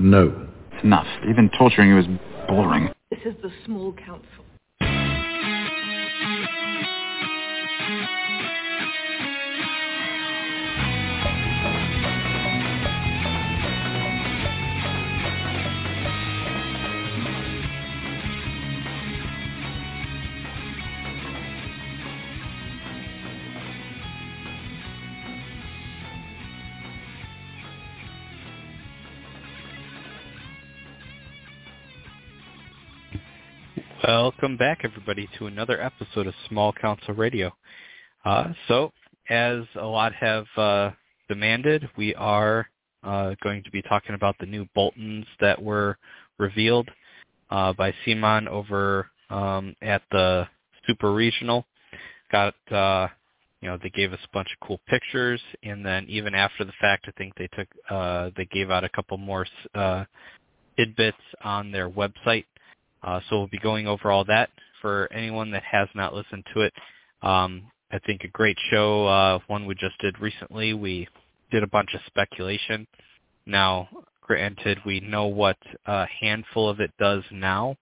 No. It's enough. Even torturing you is boring. This is the small council. Welcome back, everybody, to another episode of Small Council Radio. Uh, so, as a lot have uh, demanded, we are uh, going to be talking about the new Boltons that were revealed uh, by CMON over um, at the Super Regional. Got, uh, you know, they gave us a bunch of cool pictures, and then even after the fact, I think they took, uh, they gave out a couple more tidbits on their website uh, so we'll be going over all that. For anyone that has not listened to it, um, I think a great show, uh, one we just did recently. We did a bunch of speculation. Now, granted, we know what a handful of it does now,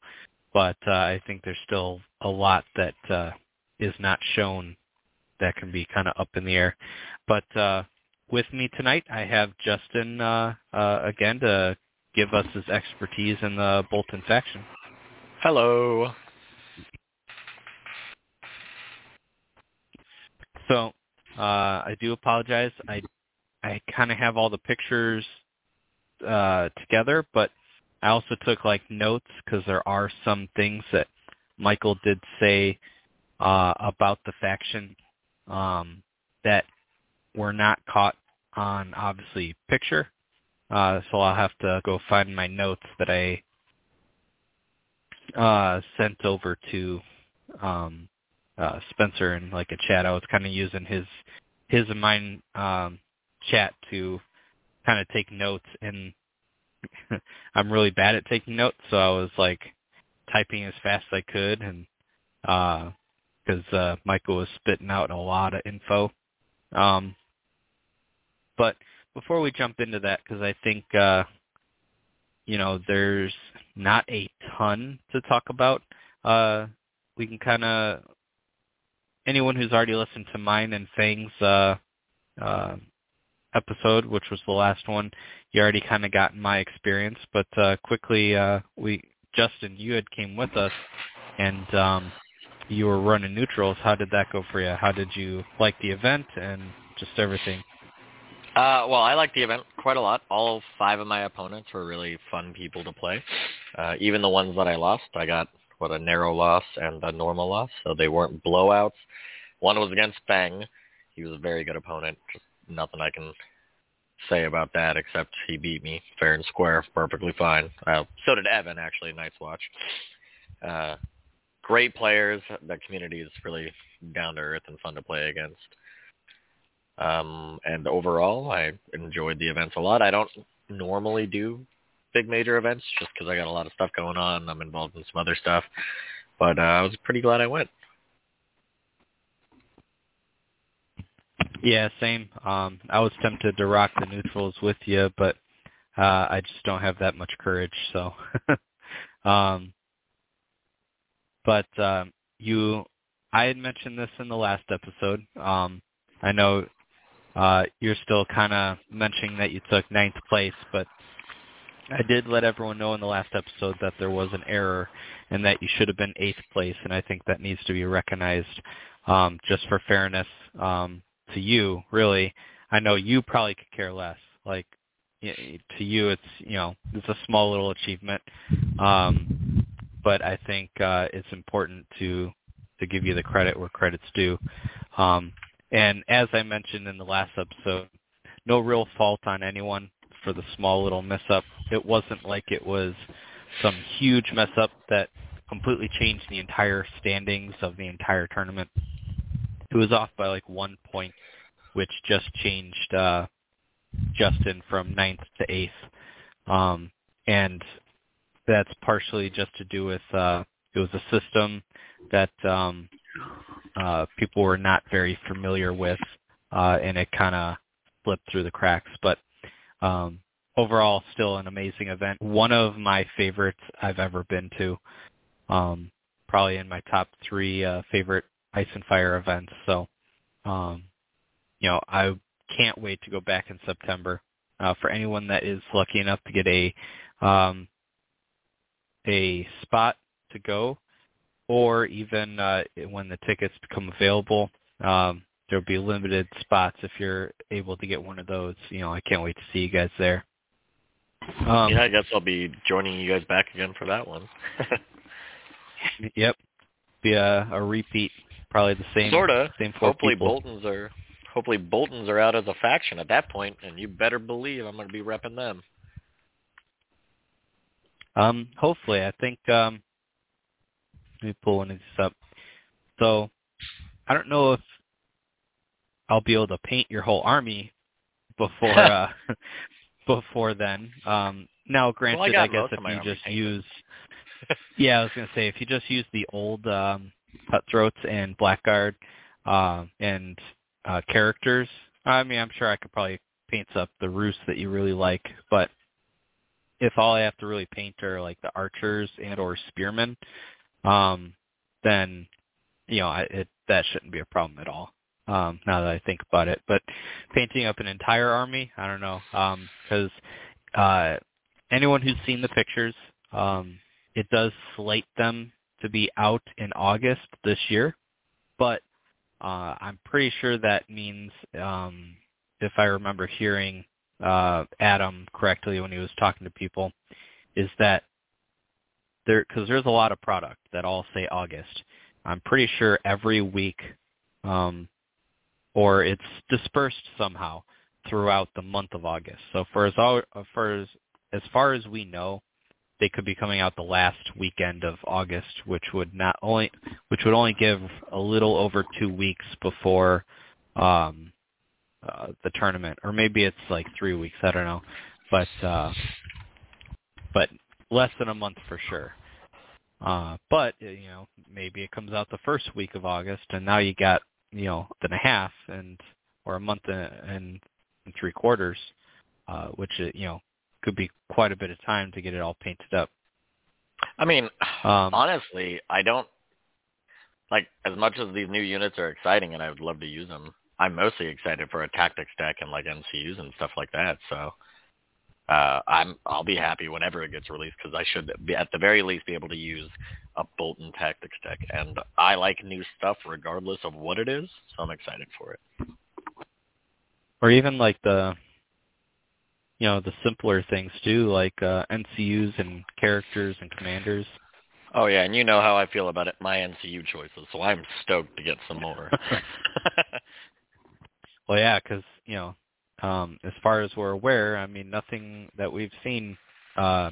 but uh, I think there's still a lot that uh, is not shown that can be kind of up in the air. But uh, with me tonight, I have Justin uh, uh, again to give us his expertise in the Bolton faction. Hello. So, uh, I do apologize. I I kind of have all the pictures uh, together, but I also took like notes because there are some things that Michael did say uh, about the faction um, that were not caught on obviously picture. Uh, so I'll have to go find my notes that I uh, sent over to um, uh, Spencer in like a chat. I was kind of using his his and mine um, chat to kind of take notes, and I'm really bad at taking notes, so I was like typing as fast as I could, and because uh, uh, Michael was spitting out a lot of info. Um, but before we jump into that, because I think uh, you know, there's not a ton to talk about. Uh, we can kind of anyone who's already listened to mine and Fang's uh, uh, episode, which was the last one, you already kind of got my experience. But uh, quickly, uh, we Justin, you had came with us, and um, you were running neutrals. How did that go for you? How did you like the event and just everything? Uh, well, I liked the event quite a lot. All five of my opponents were really fun people to play. Uh, even the ones that I lost, I got what a narrow loss and a normal loss, so they weren't blowouts. One was against Bang. He was a very good opponent. Just nothing I can say about that except he beat me fair and square, perfectly fine. Uh, so did Evan, actually. Night's Watch. Uh, great players. The community is really down to earth and fun to play against. Um, and overall, I enjoyed the events a lot. I don't normally do big major events just because I got a lot of stuff going on. I'm involved in some other stuff, but uh, I was pretty glad I went. Yeah, same. Um, I was tempted to rock the neutrals with you, but uh, I just don't have that much courage. So, um, but um, you, I had mentioned this in the last episode. Um, I know uh, you're still kind of mentioning that you took ninth place, but I did let everyone know in the last episode that there was an error and that you should have been eighth place, and I think that needs to be recognized um, just for fairness um, to you. Really, I know you probably could care less. Like to you, it's you know it's a small little achievement, um, but I think uh, it's important to to give you the credit where credit's due. Um, and as I mentioned in the last episode, no real fault on anyone for the small little mess up. It wasn't like it was some huge mess up that completely changed the entire standings of the entire tournament. It was off by like one point, which just changed uh, Justin from ninth to eighth. Um, and that's partially just to do with uh, it was a system that um, uh, people were not very familiar with, uh, and it kind of slipped through the cracks. But um, overall, still an amazing event. One of my favorites I've ever been to. Um, probably in my top three uh, favorite Ice and Fire events. So, um, you know, I can't wait to go back in September. Uh, for anyone that is lucky enough to get a um, a spot to go, or even uh, when the tickets become available, um, there'll be limited spots if you're able to get one of those. You know, I can't wait to see you guys there. Um, yeah, I guess I'll be joining you guys back again for that one. yep, be a, a repeat, probably the same. Sorta. Same four hopefully people. Boltons are hopefully Boltons are out as a faction at that point, and you better believe I'm going to be repping them. Um, hopefully, I think. Um, let me pull one of these up. So, I don't know if I'll be able to paint your whole army before uh, before then. Um, now, granted, well, I, I, guess if you just use, yeah, I was gonna say if you just use the old um, cutthroats and blackguard uh, and uh, characters, I mean, I'm sure I could probably paint up the roost that you really like. But if all I have to really paint are like the archers and or spearmen, um, then you know, I, it that shouldn't be a problem at all um, now that I think about it. But painting up an entire army, I don't know, because um, uh, anyone who's seen the pictures, um, it does slate them to be out in August this year, but uh, I'm pretty sure that means, um, if I remember hearing uh, Adam correctly when he was talking to people, is that there because there's a lot of product that all say August. I'm pretty sure every week um, or it's dispersed somehow throughout the month of August. So for as far as as far as we know, they could be coming out the last weekend of August, which would not only which would only give a little over two weeks before um, uh, the tournament, or maybe it's like three weeks. I don't know, but uh, but less than a month for sure. Uh, but you know, maybe it comes out the first week of August, and now you got you know, and a half and or a month and, and three quarters, uh, which uh, you know could be quite a bit of time to get it all painted up. I mean, um, honestly, I don't like as much as these new units are exciting and I would love to use them. I'm mostly excited for a tactics deck and like NCUs and stuff like that. So uh, I'm I'll be happy whenever it gets released because I should be, at the very least be able to use a Bolton Tactics deck, and I like new stuff regardless of what it is, so I'm excited for it. Or even like the you know the simpler things too, like uh, NCUs and characters and commanders. Oh yeah, and you know how I feel about it, my NCU choices, so I'm stoked to get some more. well, yeah, because you know um, as far as we're aware, I mean, nothing that we've seen uh,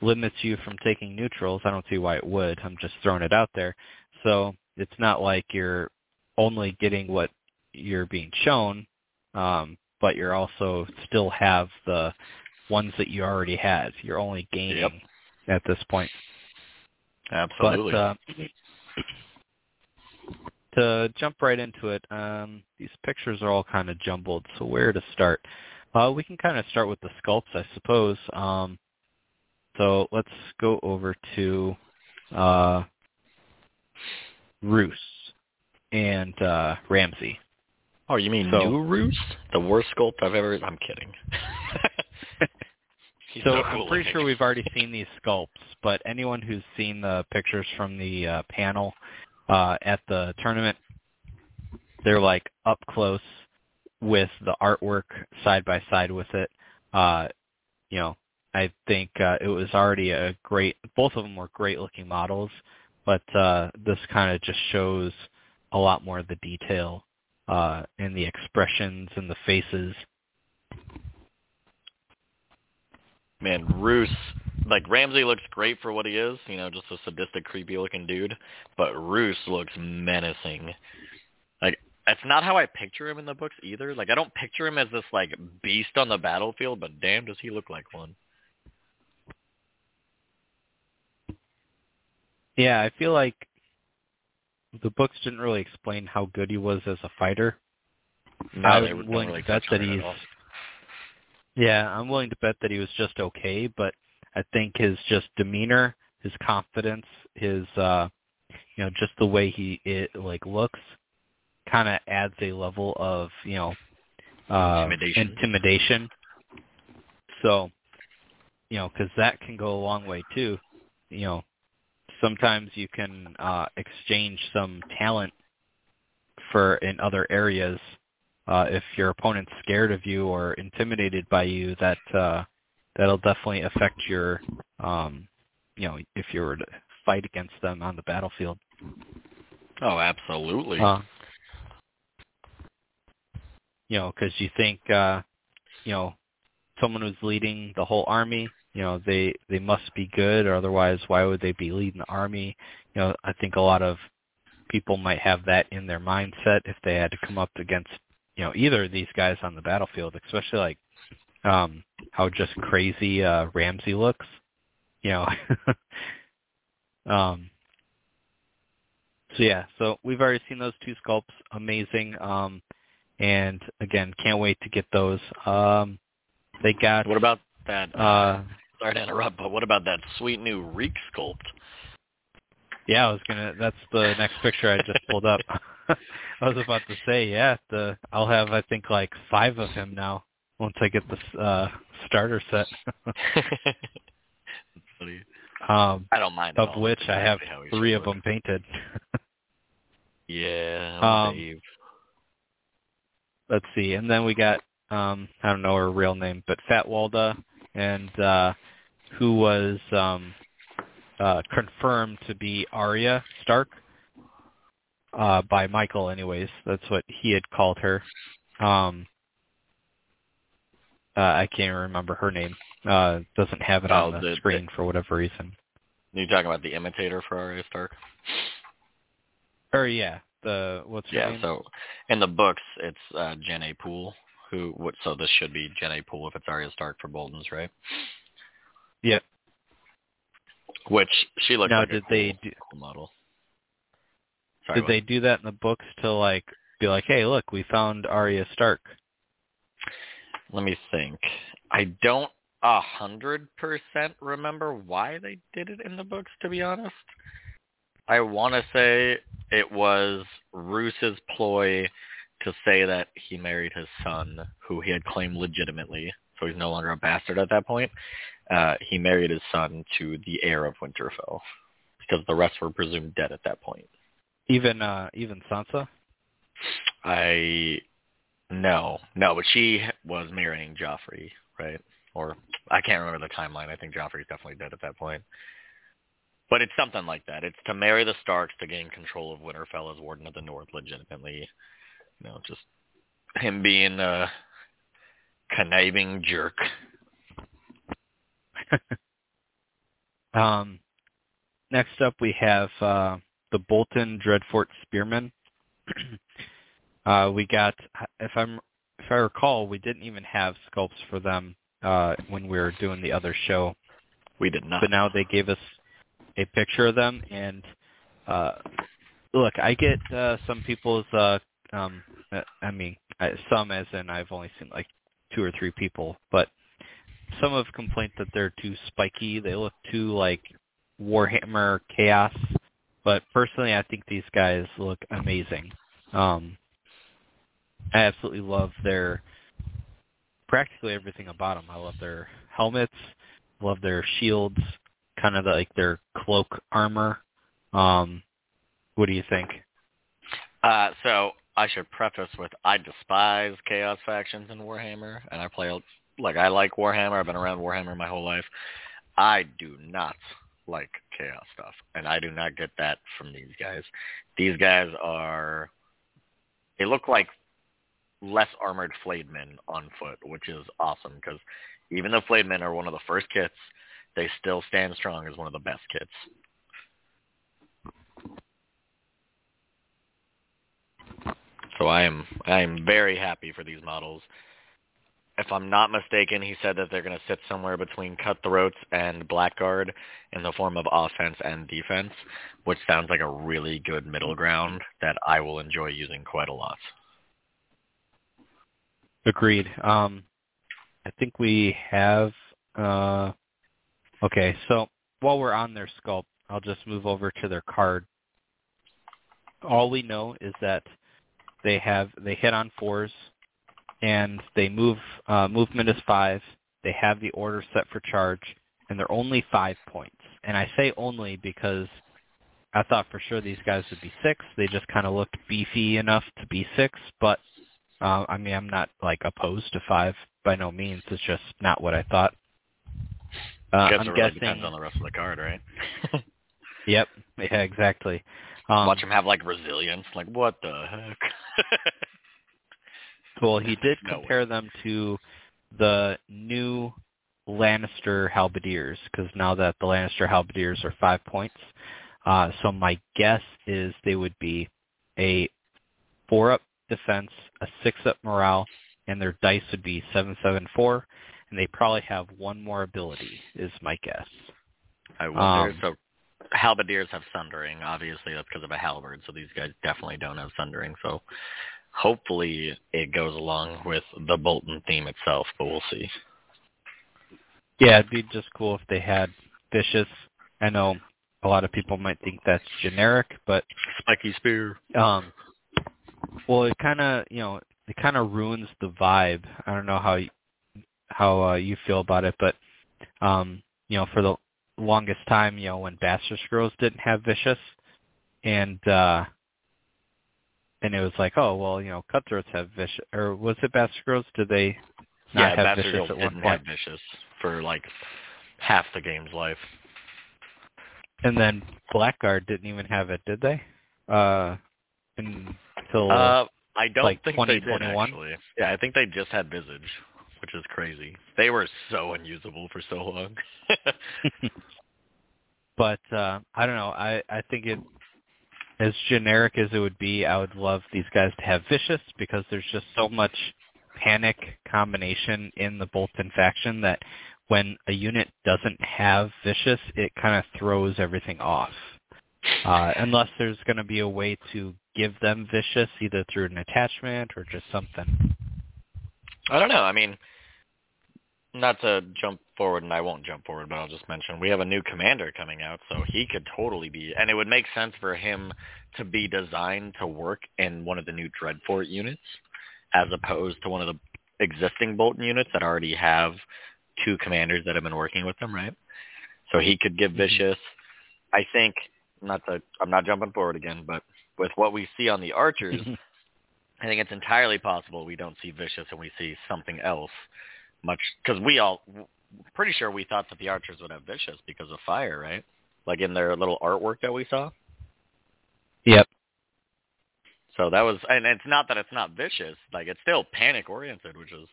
limits you from taking neutrals. I don't see why it would. I'm just throwing it out there. So it's not like you're only getting what you're being shown, um, but you're also still have the ones that you already had. You're only gaining yep. at this point. Absolutely. But, uh, to jump right into it, um, these pictures are all kind of jumbled, so where to start? Uh, we can kind of start with the sculpts, I suppose. Um, so let's go over to uh, Roose and uh, Ramsay. Oh, you mean so, new Roose? The worst sculpt I've ever. I'm kidding. so, I'm pretty sure we've already seen these sculpts, but anyone who's seen the pictures from the uh, panel uh, at the tournament. They're like up close with the artwork side by side with it. Uh, you know, I think uh, it was already a great. Both of them were great looking models, but uh, this kind of just shows a lot more of the detail uh, in the expressions and the faces. Man, Roose like Ramsay looks great for what he is, you know, just a sadistic, creepy looking dude. But Roose looks menacing. Like that's not how I picture him in the books either. Like I don't picture him as this like beast on the battlefield, but damn, does he look like one. Yeah, I feel like the books didn't really explain how good he was as a fighter. No, I would willing really to bet that he's. Yeah, I'm willing to bet that he was just okay, but I think his just demeanor, his confidence, his uh you know, just the way he it like looks kind of adds a level of, you know, uh Intimidation. intimidation. So, you know, cuz that can go a long way too. You know, sometimes you can uh exchange some talent for in other areas uh, if your opponent's scared of you or intimidated by you, that uh, that'll definitely affect your, um, you know, if you were to fight against them on the battlefield. Oh, absolutely. Uh, you know, because you think, uh, you know, someone who's leading the whole army, you know, they they must be good, or otherwise, why would they be leading the army? You know, I think a lot of people might have that in their mindset if they had to come up against you know either of these guys on the battlefield, especially like um how just crazy uh Ramsay looks. You know. um so yeah, so we've already seen those two sculpts, amazing. Um and again, can't wait to get those. Um they got what about that? uh sorry to interrupt, but what about that sweet new Reek sculpt? Yeah, I was gonna. That's the next picture I just pulled up. I was about to say, yeah, the I'll have I think like five of him now once I get the uh, starter set. Funny. um, I don't mind. of which I have exactly how he three of them painted. Yeah, Um, Let's see, and then we got um, I don't know her real name, but Fat Walda, and uh, who was um, uh, confirmed to be Arya Stark uh, by Michael. Anyways, that's what he had called her. Um, uh, I can't even remember her name. Uh, doesn't have it on Oh, the, the- screen for whatever reason. You're talking about the imitator for Arya Stark? Or yeah, the what's her Yeah. name? So in the books, it's uh, Jen A. Poole. Who? What, so this should be Jen A. Poole if it's Arya Stark for Bolton's, right? Yep. Which she looks Now, like a did cool, they do- cool model. Did they do that in the books to like be like, hey, look, we found Arya Stark? Let me think. I don't a hundred percent remember why they did it in the books. To be honest, I want to say it was Roose's ploy to say that he married his son, who he had claimed legitimately, so he's no longer a bastard at that point. Uh, he married his son to the heir of Winterfell, because the rest were presumed dead at that point. Even uh, even Sansa. I no, no, but she was marrying Joffrey, right? Or I can't remember the timeline. I think Joffrey's definitely dead at that point. But it's something like that. It's to marry the Starks to gain control of Winterfell as Warden of the North legitimately. You know, just him being a conniving jerk. Um, next up, we have uh, the Bolton Dreadfort Spearmen. uh, we got, if I'm, if I recall, we didn't even have sculpts for them uh, when we were doing the other show, We did not. but now they gave us a picture of them. And uh, look, I get uh, some people's, uh, um, I mean, some as in I've only seen like two or three people, but some have complained that they're too spiky. They look too like Warhammer Chaos. But personally, I think these guys look amazing. Um, I absolutely love their practically everything about them. I love their helmets, love their shields, kind of like their cloak armor. Um, what do you think? Uh, so I should preface with I despise chaos factions in Warhammer, and I play like I like Warhammer. I've been around Warhammer my whole life. I do not like chaos stuff, and I do not get that from these guys. These guys are they look like less armored flayed men on foot, which is awesome because even though flayed men are one of the first kits, they still stand strong as one of the best kits. So I am I am very happy for these models. If I'm not mistaken, he said that they're going to sit somewhere between cutthroats and blackguard in the form of offense and defense, which sounds like a really good middle ground that I will enjoy using quite a lot. Agreed. Um, I think we have. Uh, okay, so while we're on their sculpt, I'll just move over to their card. All we know is that they have they hit on fours, and they move. Uh, movement is five. They have the order set for charge, and they're only five points. And I say only because I thought for sure these guys would be six. They just kind of looked beefy enough to be six, but uh, I mean, I'm not like opposed to five by no means. It's just not what I thought. Uh, I guess I'm it really guessing. depends on the rest of the card, right? Yep. Yeah. Exactly. Um, Watch them have like resilience. Like what the heck? Well, he did No way. compare them to the new Lannister Halberdiers because now that the Lannister Halberdiers are five points, uh, so my guess is they would be a four-up defense, a six-up morale, and their dice would be seven, seven, four, and they probably have one more ability. Is my guess. I wonder. Um, so halberdiers have sundering. Obviously, that's because of a halberd. So these guys definitely don't have sundering. So hopefully it goes along with the Bolton theme itself, but we'll see. Yeah, it'd be just cool if they had vicious. I know a lot of people might think that's generic, but Spiky spear. um well it kind of you know it kind of ruins the vibe i don't know how you, how uh, you feel about it but um you know for the longest time you know when bastard girls didn't have vicious and uh and it was like oh well you know cutthroats have vicious or was it bastard girls did they not yeah, have Bastard vicious Girls at one point have vicious for like half the game's life. and then blackguard didn't even have it did they uh until Uh, I don't like think they did actually. Yeah, I think they just had Visage, which is crazy. They were so unusable for so long. but uh I don't know. I I think it as generic as it would be, I would love these guys to have vicious because there's just so much panic combination in the Bolton faction that when a unit doesn't have vicious, it kind of throws everything off. Uh, unless there's going to be a way to give them vicious, either through an attachment or just something. I don't know. I mean, not to jump forward, and I won't jump forward, but I'll just mention we have a new commander coming out, so he could totally be, and it would make sense for him to be designed to work in one of the new Dreadfort units, as opposed to one of the existing Bolton units that already have two commanders that have been working with them, right? So he could give Mhm. vicious. I think not to. I'm not jumping forward again, but with what we see on the archers, I think it's entirely possible we don't see vicious and we see something else. Much because we all pretty sure we thought that the archers would have vicious because of fire, right? Like in their little artwork that we saw. Yep. So that was, and it's not that it's not vicious. Like it's still panic oriented, which is,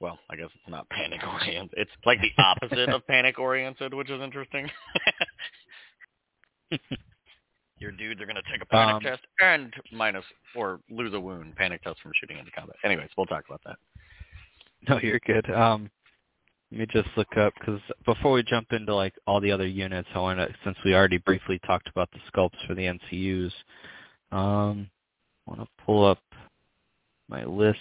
well, I guess it's not panic oriented. It's like the opposite of panic oriented, which is interesting. Your dudes are gonna take a panic Um, test and minus or lose a wound, panic test from shooting into combat. Anyways, we'll talk about that. No, you're good. Um, let me just look up because before we jump into like all the other units, I want to since we already briefly talked about the sculpts for the NCUs, um, I want to pull up my list.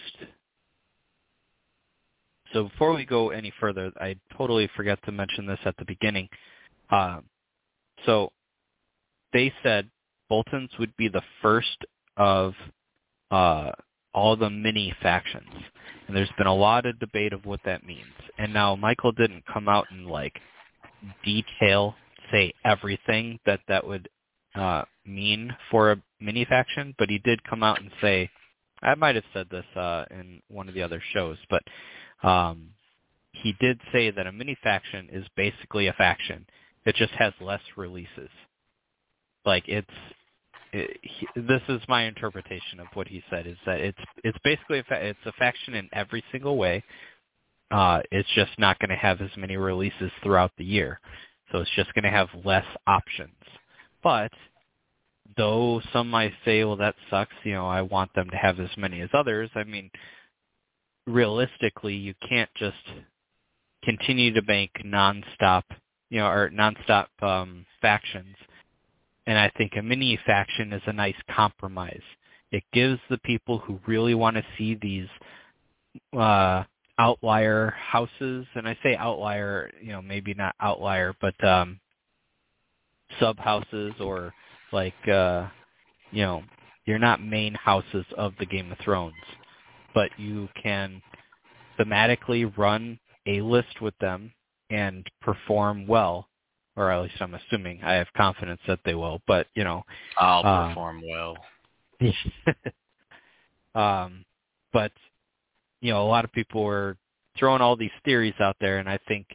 So before we go any further, I totally forgot to mention this at the beginning. Uh, so they said Boltons would be the first of uh, all the mini factions. And there's been a lot of debate of what that means. And now Michael didn't come out and like detail say everything that that would uh, mean for a mini faction, but he did come out and say, I might have said this uh, in one of the other shows, but um, he did say that a mini faction is basically a faction. It just has less releases. Like it's he, this is my interpretation of what he said is that it's it's basically a fa- it's a faction in every single way. Uh, it's just not going to have as many releases throughout the year, so it's just going to have less options. But though some might say, well, that sucks. You know, I want them to have as many as others. I mean, realistically, you can't just continue to make nonstop, you know, or nonstop um, factions and I think a mini faction is a nice compromise. It gives the people who really want to see these uh, outlier houses, and I say outlier, you know, maybe not outlier, but um, sub houses or like uh, you know, you're not main houses of the Game of Thrones, but you can thematically run a list with them and perform well, or at least I'm assuming I have confidence that they will. But you know, I'll uh, perform well. um, but you know, a lot of people were throwing all these theories out there, and I think,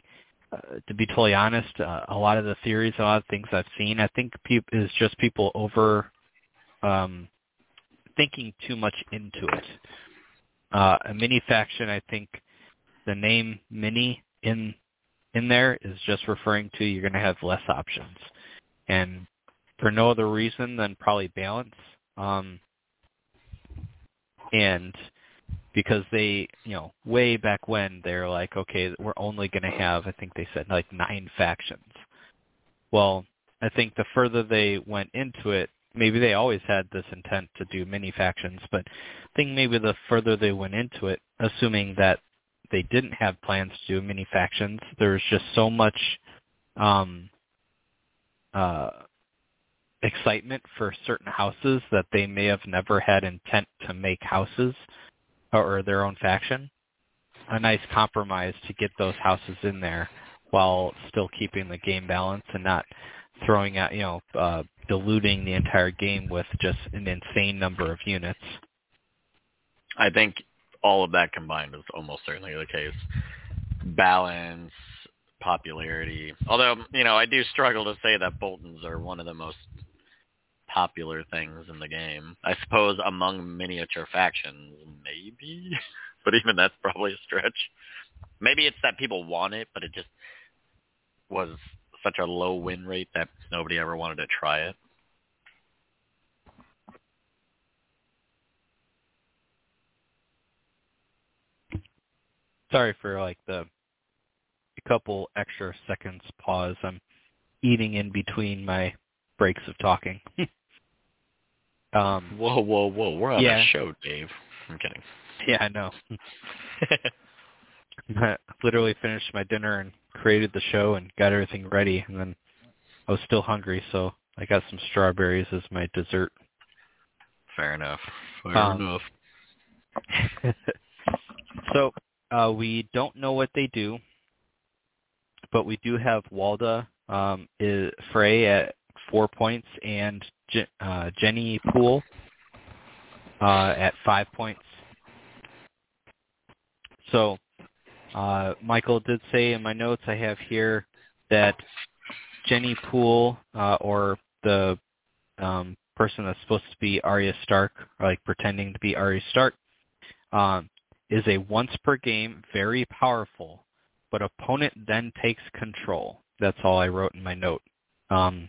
uh, to be totally honest, uh, a lot of the theories, a lot of things I've seen, I think pe- is just people over um, thinking too much into it. Uh, a mini faction, I think, the name mini in in there is just referring to you're going to have less options, and for no other reason than probably balance. Um, and because they, you know, way back when they're like, okay, we're only going to have, I think they said like nine factions. Well, I think the further they went into it, maybe they always had this intent to do mini factions, but I think maybe the further they went into it, assuming that they didn't have plans to do mini factions, there's just so much um, uh, excitement for certain houses that they may have never had intent to make houses or their own faction. A nice compromise to get those houses in there while still keeping the game balance and not throwing out, you know, uh, diluting the entire game with just an insane number of units. I think all of that combined is almost certainly the case. Balance, popularity. Although, you know, I do struggle to say that Boltons are one of the most popular things in the game. I suppose among miniature factions, maybe. but even that's probably a stretch. Maybe it's that people want it, but it just was such a low win rate that nobody ever wanted to try it. Sorry for like the a couple extra seconds pause. I'm eating in between my breaks of talking. um Whoa, whoa, whoa! We're on Yeah. a show, Dave. I'm kidding. yeah, I know. I literally finished my dinner and created the show and got everything ready and then I was still hungry so I got some strawberries as my dessert. Fair enough. Fair Um, enough. so uh, we don't know what they do, but we do have Walda um, is Frey at four points and Je- uh, Jenny Poole uh, at five points. So uh, Michael did say in my notes I have here that Jenny Poole uh, or the um, person that's supposed to be Arya Stark, like pretending to be Arya Stark, um, is a once per game, very powerful, but opponent then takes control. That's all I wrote in my note. Um,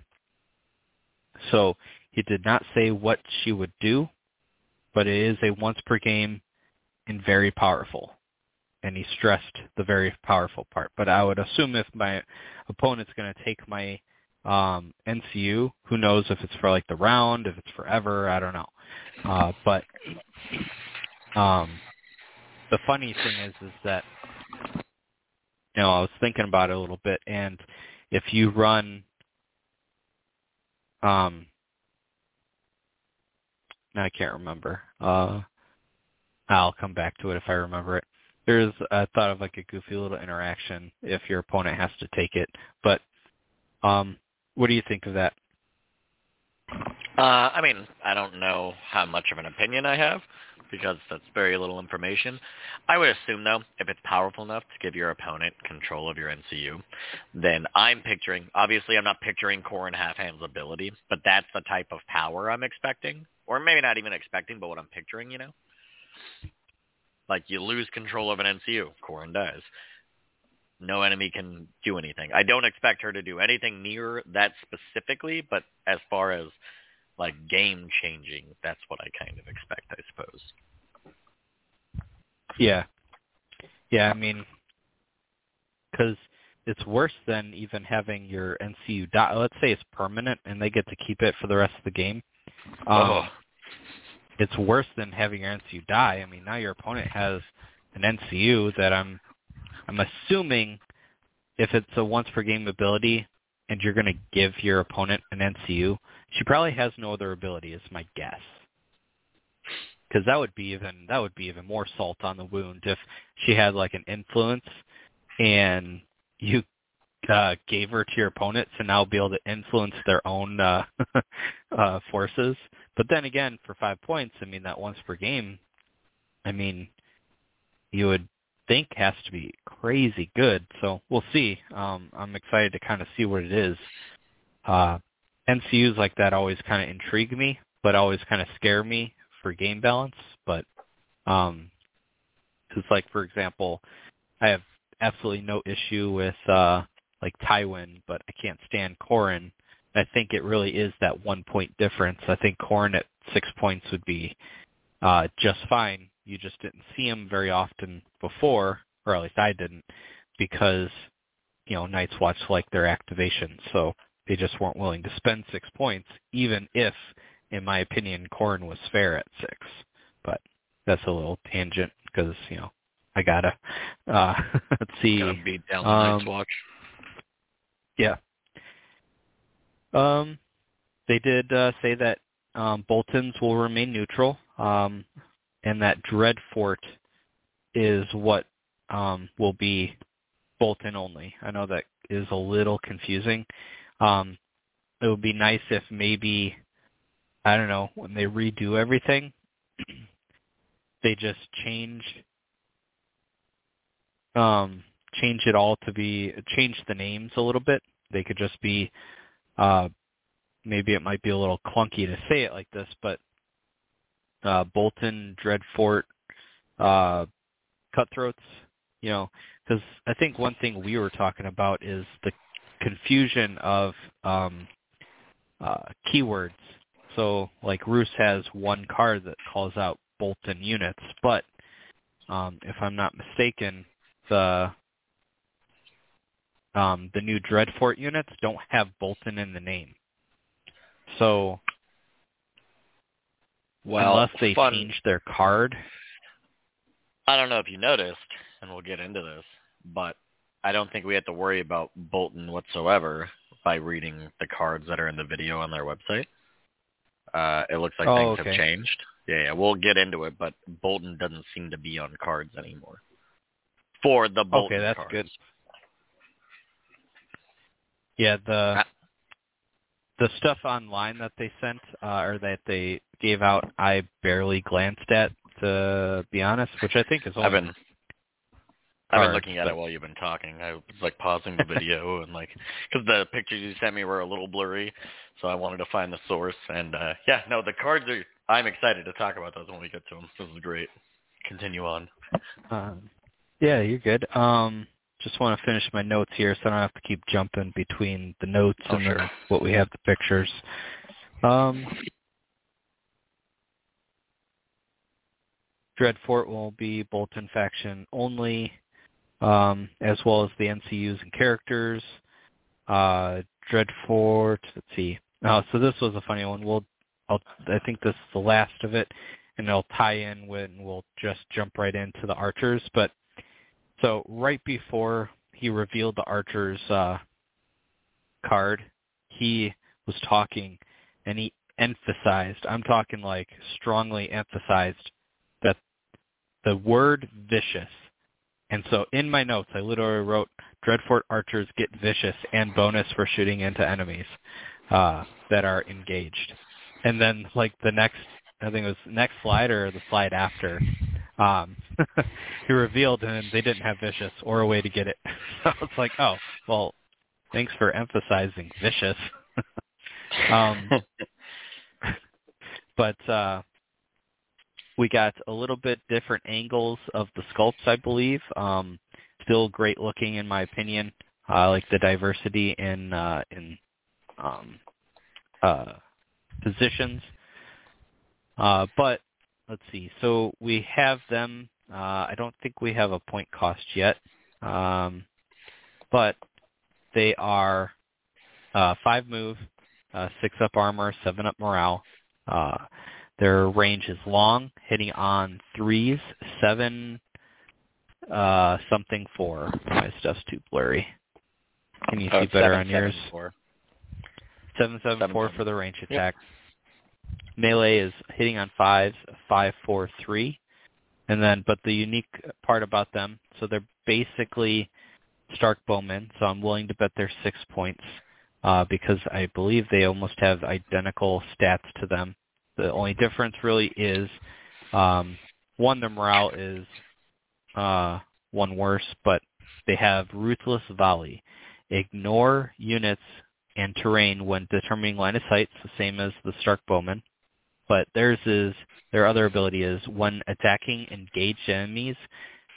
so he did not say what she would do, but it is a once per game and very powerful. And he stressed the very powerful part. But I would assume if my opponent's going to take my um, NCU, who knows if it's for like the round, if it's forever, I don't know. Uh, but um, the funny thing is, is that you know I was thinking about it a little bit, and if you run, um, now I can't remember. Uh, I'll come back to it if I remember it. There's I thought of like a goofy little interaction if your opponent has to take it, but um, what do you think of that? Uh, I mean, I don't know how much of an opinion I have because that's very little information. I would assume, though, if it's powerful enough to give your opponent control of your NCU, then I'm picturing, obviously I'm not picturing Qhorin Halfhand's ability, but that's the type of power I'm expecting. Or maybe not even expecting, but what I'm picturing, you know? Like you lose control of an NCU, Qhorin dies. No enemy can do anything. I don't expect her to do anything near that specifically, but as far as like game changing, that's what I kind of expect, I suppose. Yeah, yeah. I mean, because it's worse than even having your NCU die. Let's say it's permanent and they get to keep it for the rest of the game. Um, Oh. It's worse than having your NCU die. I mean, now your opponent has an NCU that I'm I'm assuming if it's a once per game ability and you're going to give your opponent an NCU, she probably has no other ability. Is my guess. Because that would be even that would be even more salt on the wound if she had like an influence and you uh, gave her to your opponent to now be able to influence their own uh, uh, forces. But then again, for five points, I mean that once per game, I mean you would think has to be crazy good. So we'll see. Um, I'm excited to kind of see what it is. Uh, NCUs like that always kind of intrigue me, but always kind of scare me for game balance. But um, it's like, for example, I have absolutely no issue with uh, like Tywin, but I can't stand Qhorin. I think it really is that one point difference. I think Qhorin at six points would be uh, just fine you just didn't see him very often before, or at least I didn't, because you know Night's Watch like their activation, so they just weren't willing to spend six points, even if, in my opinion, Qhorin was fair at six. But that's a little tangent because you know I gotta uh, let's see. Gotta beat down um, Watch. Yeah. Um, they did uh, say that um, Boltons will remain neutral. Um, and that Dreadfort is what um, will be Bolton only. I know that is a little confusing. Um, it would be nice if maybe I don't know when they redo everything, they just change um, change it all to be change the names a little bit. They could just be uh, maybe it might be a little clunky to say it like this, but uh, Bolton, Dreadfort, uh, Cutthroats, you know, because I think one thing we were talking about is the confusion of um, uh, keywords. So, like Roose has one card that calls out Bolton units, but um, if I'm not mistaken, the um, the new Dreadfort units don't have Bolton in the name. So Well, unless they fun. change their card. I don't know if you noticed, and we'll get into this, but I don't think we have to worry about Bolton whatsoever by reading the cards that are in the video on their website. Uh, it looks like Oh, things okay. have changed. Yeah, yeah, we'll get into it, but Bolton doesn't seem to be on cards anymore. For the Bolton Okay, that's cards. good. Yeah, the Ah. the stuff online that they sent uh, or that they gave out, I barely glanced at to be honest, which I think is only I've been I've been looking at but- it while you've been talking. I was like pausing the video and like because the pictures you sent me were a little blurry, so I wanted to find the source. And uh yeah, no, the cards are. I'm excited to talk about those when we get to them. This is great. Continue on. Um, yeah, you're good. Um, just want to finish my notes here, so I don't have to keep jumping between the notes Oh, and sure. then what we have the pictures. Um, Dreadfort will be Bolton faction only, um, as well as the NCUs and characters. Uh, Dreadfort, let's see. Oh, so this was a funny one. We'll, I'll, I think this is the last of it, and it'll tie in when we'll just jump right into the archers. But so right before he revealed the archers uh, card, he was talking, and he emphasized. I'm talking like strongly emphasized that the word vicious. And so in my notes, I literally wrote Dreadfort archers get vicious and bonus for shooting into enemies uh, that are engaged. And then like the next, I think it was next slide or the slide after, um, he revealed and they didn't have vicious or a way to get it. so it's like, oh, well, thanks for emphasizing vicious. um, but uh, we got a little bit different angles of the sculpts, I believe. Um, still great looking, in my opinion. I like the diversity in uh, in um, uh, positions. Uh, but let's see. So we have them. Uh, I don't think we have a point cost yet, um, but they are uh, five move, uh, six up armor, seven up morale. Uh, their range is long, hitting on threes, seven uh, something four. My stuff's too blurry. Can you Oh, see better seven, on yours? seven, four. Seven seven Seven, four seven. for the range Yep. attack. Melee is hitting on fives, five four three, and then but the unique part about them, so they're basically Stark Bowmen. So I'm willing to bet they're six points uh, because I believe they almost have identical stats to them. The only difference really is um, one, their morale is uh, one worse, but they have Ruthless Volley. Ignore units and terrain when determining line of sight, the same as the Stark Bowman. But theirs is their other ability is when attacking engaged enemies,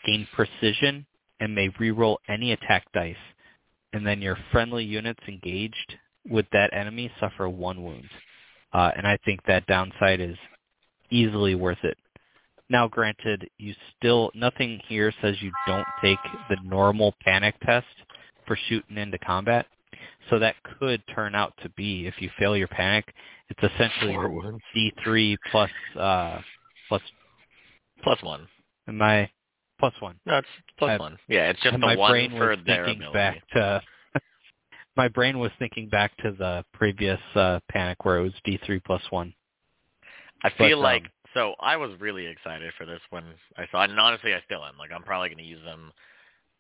gain precision and may reroll any attack dice. And then your friendly units engaged with that enemy suffer one wound. Uh, and I think that downside is easily worth it. Now, granted, you still nothing here says you don't take the normal panic test for shooting into combat. So that could turn out to be, if you fail your panic, it's essentially D3 plus uh, plus Plus one. am I plus one? No, it's plus I- one. Yeah, it's just the my one brain for was their thinking ability. back to my brain was thinking back to the previous uh, panic where it was D three plus one. I feel like um, so I was really excited for this when I saw it, and honestly I still am. Like I'm probably gonna use them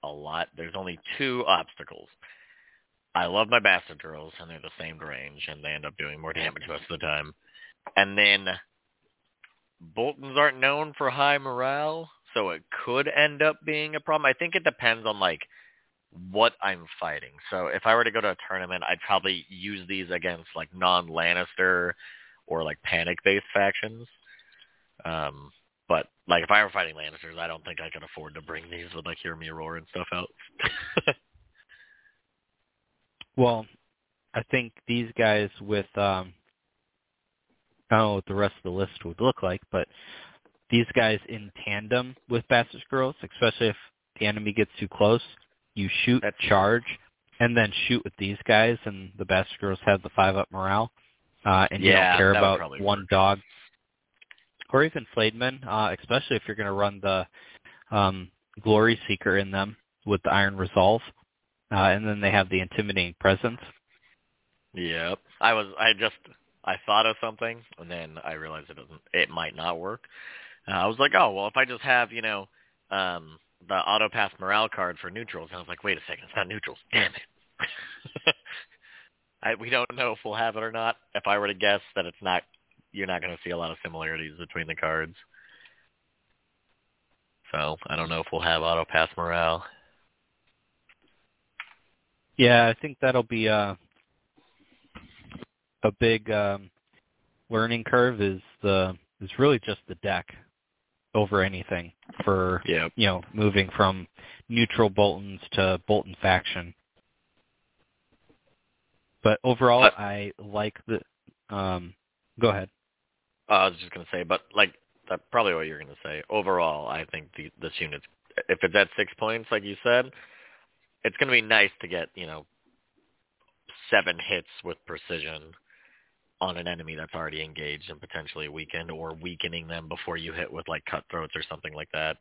a lot. There's only two obstacles. I love my bastard girls and they're the same range and they end up doing more damage most of the time. And then Boltons aren't known for high morale, so it could end up being a problem. I think it depends on like what I'm fighting. So if I were to go to a tournament, I'd probably use these against like non-Lannister or like panic-based factions. Um, but like if I were fighting Lannisters, I don't think I could afford to bring these with like Hear Me Roar and stuff out. Well, I think these guys with um I don't know what the rest of the list would look like, but these guys in tandem with Bastard Girls, especially if the enemy gets too close, you shoot, at charge, and then shoot with these guys, and the Bastard Girls have the five up morale, uh, and you don't care about one work. dog, or even Flayed Men, uh, especially if you're going to run the um, Glory Seeker in them with the Iron Resolve, uh, and then they have the intimidating presence. Yep. I was I just I thought of something and then I realized it doesn't it might not work. Uh, I was like, oh well if I just have, you know, um the auto pass morale card for neutrals and I was like, wait a second, it's not neutrals. Damn it. I we don't know if we'll have it or not. If I were to guess that it's not you're not gonna see a lot of similarities between the cards. So I don't know if we'll have auto pass morale. Yeah, I think that'll be a a big um, learning curve. Is the is really just the deck over anything for Yep. you know moving from neutral Boltons to Bolton faction. But overall, Uh, I like the. Um, go ahead. Uh, I was just gonna say, but like that's probably what you're gonna say. Overall, I think the this unit's if it's at six points, like you said, it's gonna be nice to get you know seven hits with precision on an enemy that's already engaged and potentially weakened, or weakening them before you hit with like cutthroats or something like that.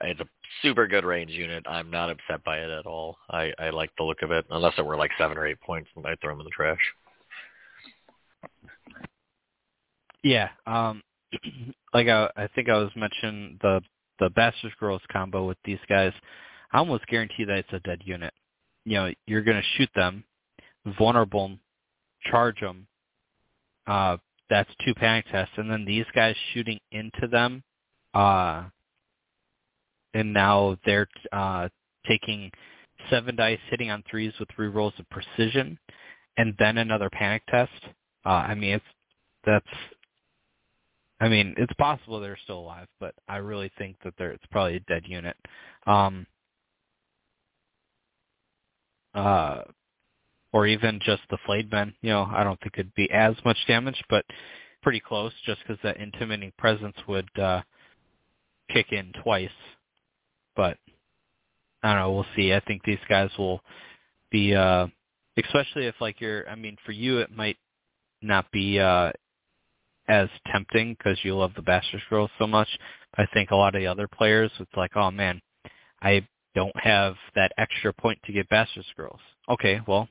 It's a super good range unit. I'm not upset by it at all. I, I like the look of it, unless it were like seven or eight points, and I'd throw them in the trash. Yeah. Um, like I, I think I was mentioning the the Bastard Girls combo with these guys. I almost guarantee that it's a dead unit. You know, you're going to shoot them, vulnerable 'em, charge them. Uh, that's two panic tests, and then these guys shooting into them. Uh, and now they're uh, taking seven dice, hitting on threes with three rolls of precision, and then another panic test. Uh, I mean, it's that's I mean, it's possible they're still alive, but I really think that they're it's probably a dead unit. Um uh or even just the flayed men, you know, I don't think it'd be as much damage, but pretty close just because that intimidating presence would uh kick in twice. But I don't know, we'll see. I think these guys will be uh especially if like you're I mean, for you it might not be uh as tempting because you love the Bastard's Girls so much. I think a lot of the other players, it's like, oh man, I don't have that extra point to get Bastard's Girls. Okay, well,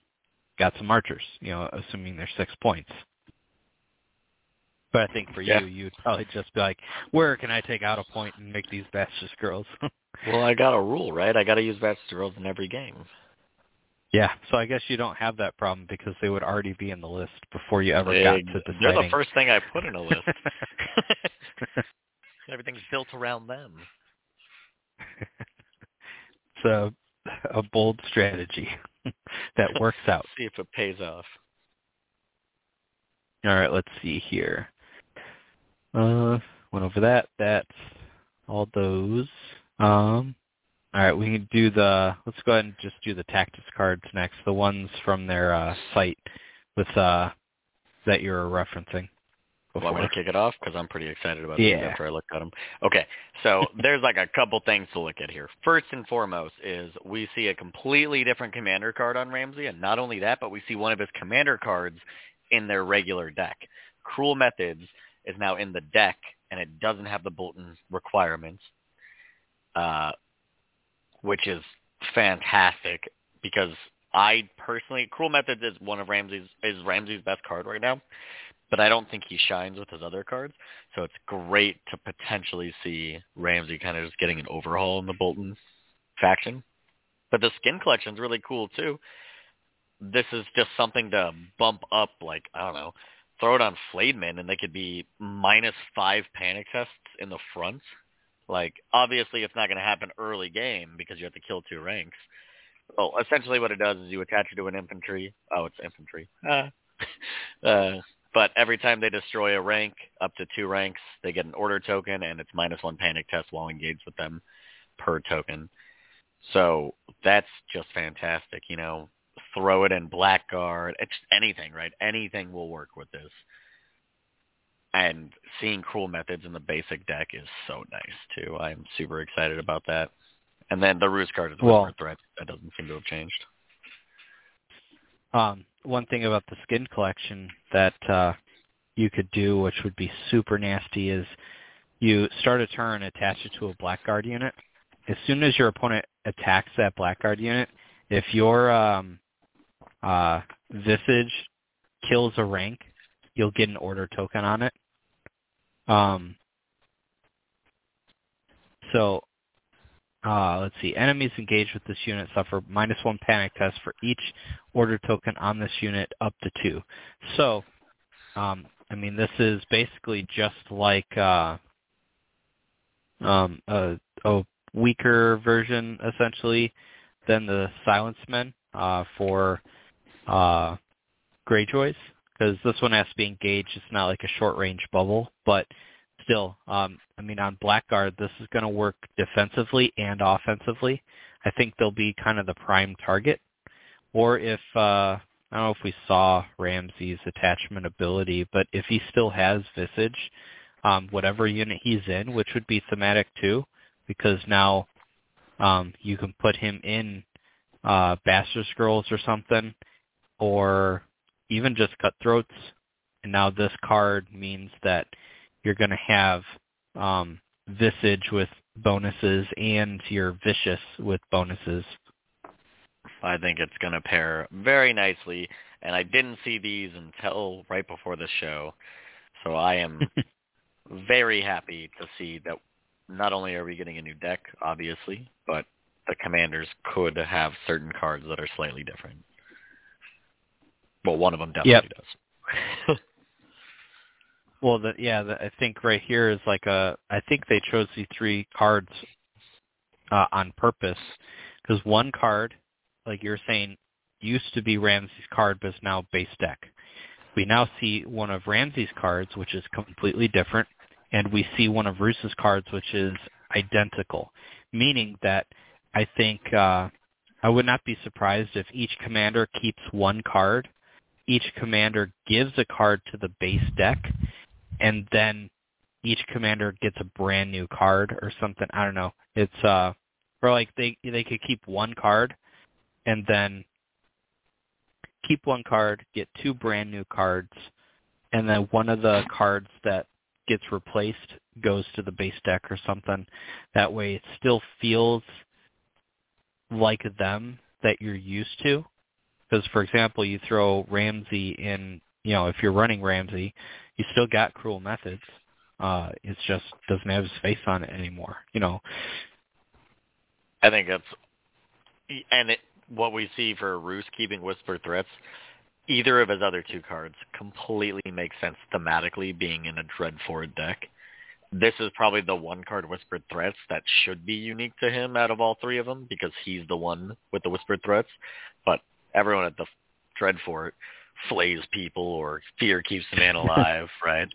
got some archers, you know, assuming they're six points. But I think for Yeah. you, you'd probably just be like, where can I take out a point and make these Bastard's Girls? Well, I got a rule, right? I got to use Bastard Girls in every game. yeah, so I guess you don't have that problem because they would already be in the list before you ever got They- to deciding. They're the first thing I put in a list. Everything's built around them. it's a, a bold strategy that works out. See if it pays off. All right, let's see here. Uh, went over that. That's all those. Um, all right, we can do the. Let's go ahead and just do the tactics cards next. The ones from their uh, site with uh, that you were referencing. Well, I'm going to kick it off because I'm pretty excited about these Yeah. after I looked at them. Okay, so there's like a couple things to look at here. First and foremost is we see a completely different commander card on Ramsay, and not only that, but we see one of his commander cards in their regular deck. Cruel Methods is now in the deck, and it doesn't have the Bolton requirements, uh, which is fantastic because I personally, Cruel Methods is one of Ramsay's is Ramsay's best card right now but I don't think he shines with his other cards. So it's great to potentially see Ramsay kind of just getting an overhaul in the Bolton faction. But the skin collection is really cool too. This is just something to bump up, like I don't know, throw it on Flayed Men, and they could be minus five panic tests in the front. Like obviously, it's not going to happen early game because you have to kill two ranks. Well, essentially, what it does is you attach it to an infantry. Oh, it's infantry. Ah. uh, but every time they destroy a rank up to two ranks, they get an order token, and it's minus one panic test while engaged with them per token. So that's just fantastic. You know, throw it in Blackguard. It's anything, right? Anything will work with this. And seeing cruel methods in the basic deck is so nice too. I'm super excited about that. And then the ruse card is Well- Whisper Threat. That doesn't seem to have changed. Um, one thing about the skin collection that uh, you could do, which would be super nasty, is you start a turn, attach it to a Blackguard unit. As soon as your opponent attacks that Blackguard unit, if your um, uh, Visage kills a rank, you'll get an order token on it. Um, so uh, let's see. Enemies engaged with this unit suffer minus one panic test for each order token on this unit up to two. So, um, I mean, this is basically just like uh, um, a, a weaker version, essentially, than the Silent Men uh, for uh, Greyjoys, because this one has to be engaged. It's not like a short-range bubble, but still, um, I mean, on Blackguard, this is going to work defensively and offensively. I think they'll be kind of the prime target. Or if uh, I don't know if we saw Ramsay's attachment ability, but if he still has Visage, um, whatever unit he's in, which would be thematic too, because now um, you can put him in uh, Bastard's Girls or something, or even just Cutthroats. And now this card means that you're going to have um, Visage with bonuses and your Vicious with bonuses. I think it's going to pair very nicely, and I didn't see these until right before the show, so I am very happy to see that not only are we getting a new deck, obviously, but the commanders could have certain cards that are slightly different. Well, one of them definitely does. Well, the, yeah, the, I think right here is like a. I think they chose these three cards uh, on purpose because one card, like you're saying, used to be Ramsay's card, but is now base deck. We now see one of Ramsay's cards, which is completely different, and we see one of Roose's cards, which is identical, meaning that I think uh, I would not be surprised if each commander keeps one card. Each commander gives a card to the base deck, and then each commander gets a brand new card or something. I don't know. It's uh or like they they could keep one card and then keep one card, get two brand new cards, and then one of the cards that gets replaced goes to the base deck or something. That way it still feels like them that you're used to. Because, for example, you throw Ramsay in, you know, if you're running Ramsay, you still got Cruel Methods. Uh, it just doesn't have his face on it anymore. You know, I think that's and it, what we see for Roose keeping Whisper Threats. Either of his other two cards completely makes sense thematically, being in a Dreadfort deck. This is probably the one card Whispered Threats that should be unique to him out of all three of them because he's the one with the Whispered Threats. But everyone at the Dreadfort flays people or fear keeps the man alive, right?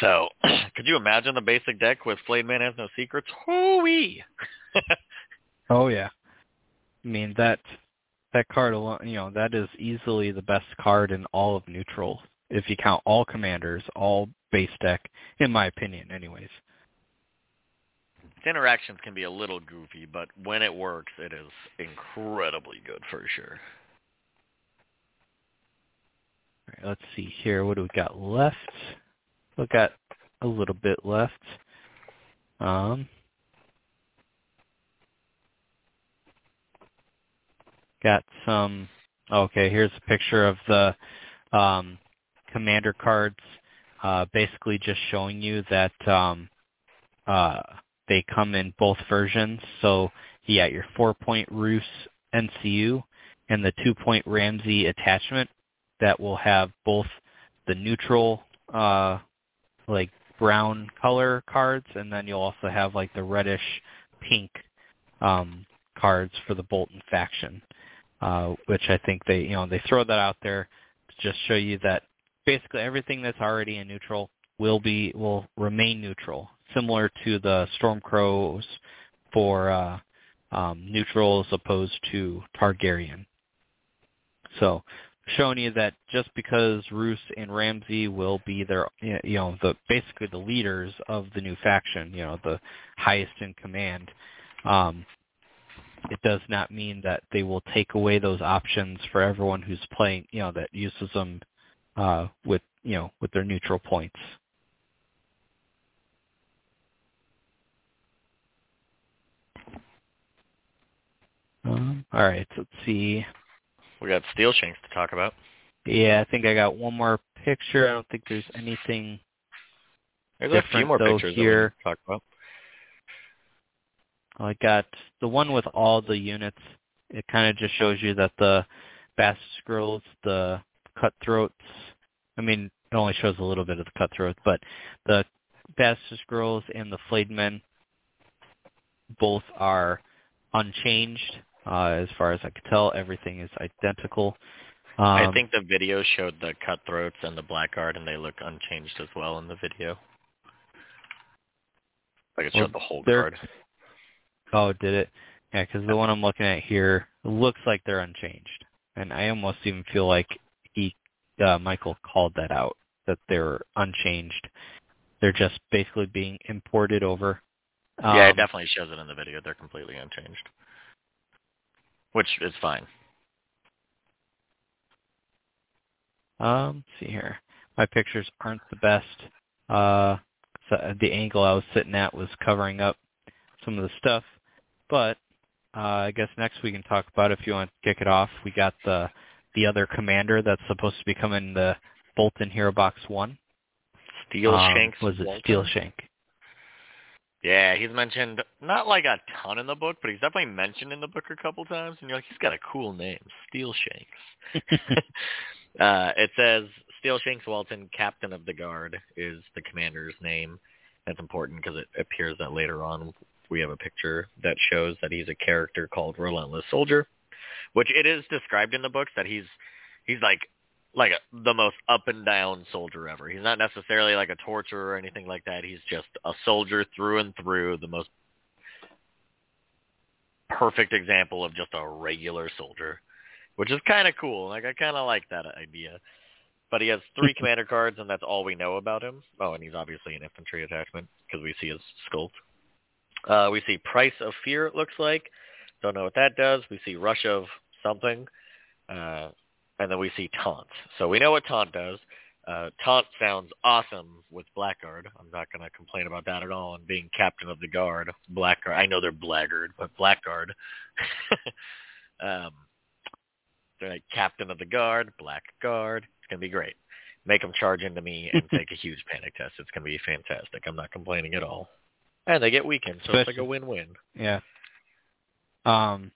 So could you imagine the basic deck with Flayed Man has no secrets? Hooey! oh yeah. I mean that that card alone, you know, that is easily the best card in all of neutral if you count all commanders, all base deck, in my opinion, anyways. Its interactions can be a little goofy, but when it works, it is incredibly good for sure. Let's see here. What do we got left? We got a little bit left. Um, got some. Okay, here's a picture of the um, commander cards. Uh, basically, just showing you that um, uh, they come in both versions. So you got your four-point Roose NCU and the two-point Ramsay attachment that will have both the neutral uh, like brown color cards, and then you'll also have like the reddish pink um, cards for the Bolton faction, uh, which I think they you know they throw that out there to just show you that basically everything that's already in neutral will be will remain neutral, similar to the Stormcrows for uh, um, neutral as opposed to Targaryen. So showing you that just because Roose and Ramsay will be their, you know, the basically the leaders of the new faction, you know, the highest in command, um, it does not mean that they will take away those options for everyone who's playing, you know, that uses them uh, with, you know, with their neutral points. Um, all right, let's see. We got Steel Shanks to talk about. Yeah, I think I got one more picture. I don't think there's anything. There's a few more pictures here. that talk about. I got the one with all the units. It kind of just shows you that the Bast Scrolls, the Cutthroats. I mean, it only shows a little bit of the Cutthroats, but the Bastard's Girls and the Flayed Men both are unchanged. Uh, as far as I could tell, everything is identical. Um, I think the video showed the cutthroats and the blackguard, and they look unchanged as well in the video. Like it showed Well, the whole card. Oh, did it? Yeah, because the one I'm looking at here looks like they're unchanged, and I almost even feel like he, uh, Michael, called that out that they're unchanged. They're just basically being imported over. Um, yeah, it definitely shows it in the video. They're completely unchanged, which is fine. Um, let's see here. My pictures aren't the best. Uh, so the angle I was sitting at was covering up some of the stuff, but uh, I guess next we can talk about if you want to kick it off. We got the the other commander that's supposed to be coming the Bolton Hero Box One. Steel Um, Shanks. was it. Steel Shank? Yeah, he's mentioned not like a ton in the book, but he's definitely mentioned in the book a couple times, and you're like, he's got a cool name, Steel Shanks. uh, it says Steel Shanks Walton, Captain of the Guard, is the commander's name. That's important because it appears that later on we have a picture that shows that he's a character called Relentless Soldier, which it is described in the books that he's he's like like a, the most up and down soldier ever. He's not necessarily like a torturer or anything like that. He's just a soldier through and through, the most perfect example of just a regular soldier, which is kind of cool. Like I kind of like that idea. But he has three commander cards, and that's all we know about him. Oh, and he's obviously an infantry attachment because we see his sculpt. Uh, we see Price of Fear, it looks like. Don't know what that does. We see Rush of something. Uh, and then we see Taunt. So we know what Taunt does. Uh, taunt sounds awesome with Blackguard. I'm not going to complain about that at all. And being captain of the guard, Blackguard. I know they're Blackguard, but Blackguard. um, they're like captain of the guard, Blackguard. It's going to be great. Make them charge into me and take a huge panic test. It's going to be fantastic. I'm not complaining at all. And they get weakened, so it's like a win-win. Yeah. Um,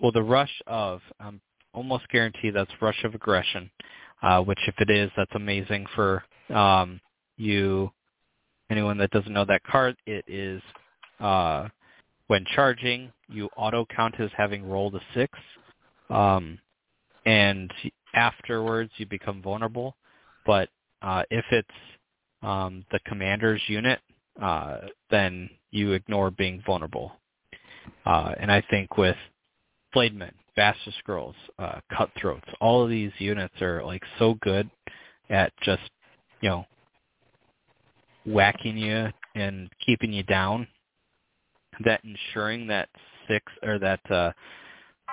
well, the rush of, I'm almost guarantee that's rush of aggression, uh, which if it is, that's amazing for um, you. Anyone that doesn't know that card, it is uh, when charging, you auto count as having rolled a six, um, and afterwards you become vulnerable. But uh, if it's um, the commander's unit, uh, then you ignore being vulnerable. Uh, and I think with Flayedmen, Bastard's Girls, uh, Cutthroats, all of these units are like so good at just, you know, whacking you and keeping you down that ensuring that six or that uh,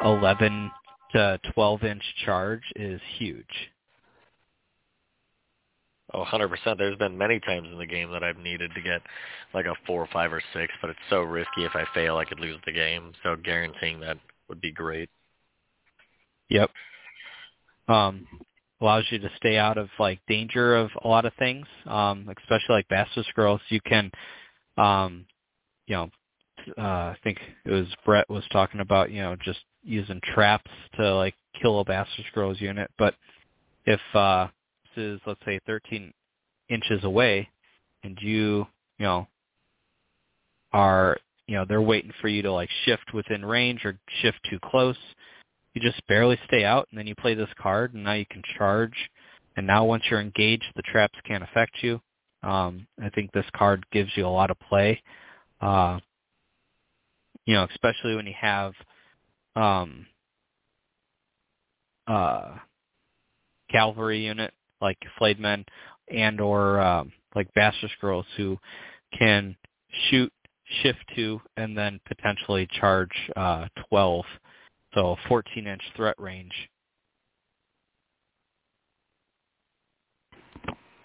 11 to 12 inch charge is huge. Oh, 100%. There's been many times in the game that I've needed to get like a 4 or 5 or 6, but it's so risky. If I fail, I could lose the game. So guaranteeing that would be great. Yep. Um, allows you to stay out of like danger of a lot of things, um, especially like Bastard Girls. You can, um, you know, uh, I think it was Brett was talking about, you know, just using traps to like kill a Bastard's Girls unit. But if uh, this is let's say 13 inches away, and you, you know, are, you know, they're waiting for you to like shift within range or shift too close. You just barely stay out, and then you play this card, and now you can charge. And now once you're engaged, the traps can't affect you. Um, I think this card gives you a lot of play. Uh, you know, especially when you have um, uh, cavalry unit like flayed men and or um, like Bastard's Girls who can shoot shift two and then potentially charge uh, 12, so 14 inch threat range.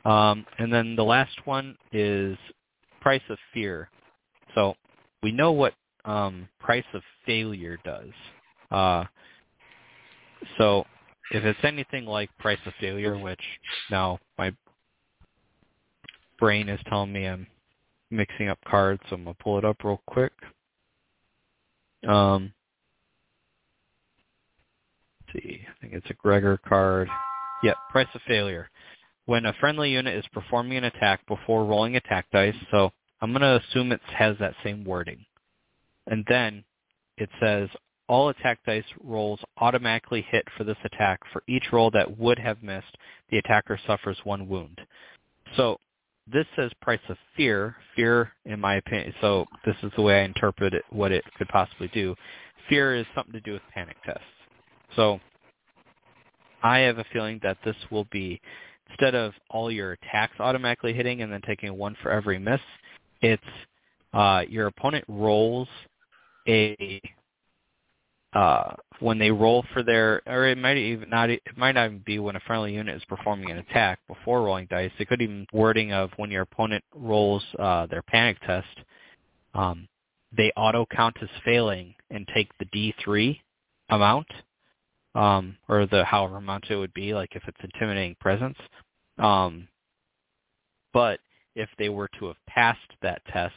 Um, and then the last one is price of fear. So we know what um, price of failure does. Uh, so if it's anything like price of failure, which now my brain is telling me I'm mixing up cards, so I'm gonna pull it up real quick. Um, see, I think it's a Gregor card. Yep, price of failure. When a friendly unit is performing an attack before rolling attack dice, so I'm going to assume it has that same wording. And then it says all attack dice rolls automatically hit for this attack. For each roll that would have missed, the attacker suffers one wound. So this says price of fear. Fear, in my opinion, so this is the way I interpret it, what it could possibly do. Fear is something to do with panic tests. So I have a feeling that this will be, instead of all your attacks automatically hitting and then taking one for every miss, it's uh, your opponent rolls a uh, when they roll for their, or it might even not, it might not even be when a friendly unit is performing an attack before rolling dice. It could even wording of when your opponent rolls uh, their panic test, um, they auto count as failing and take the D3 amount, um, or the however amount it would be, like if it's intimidating presence. Um, but if they were to have passed that test,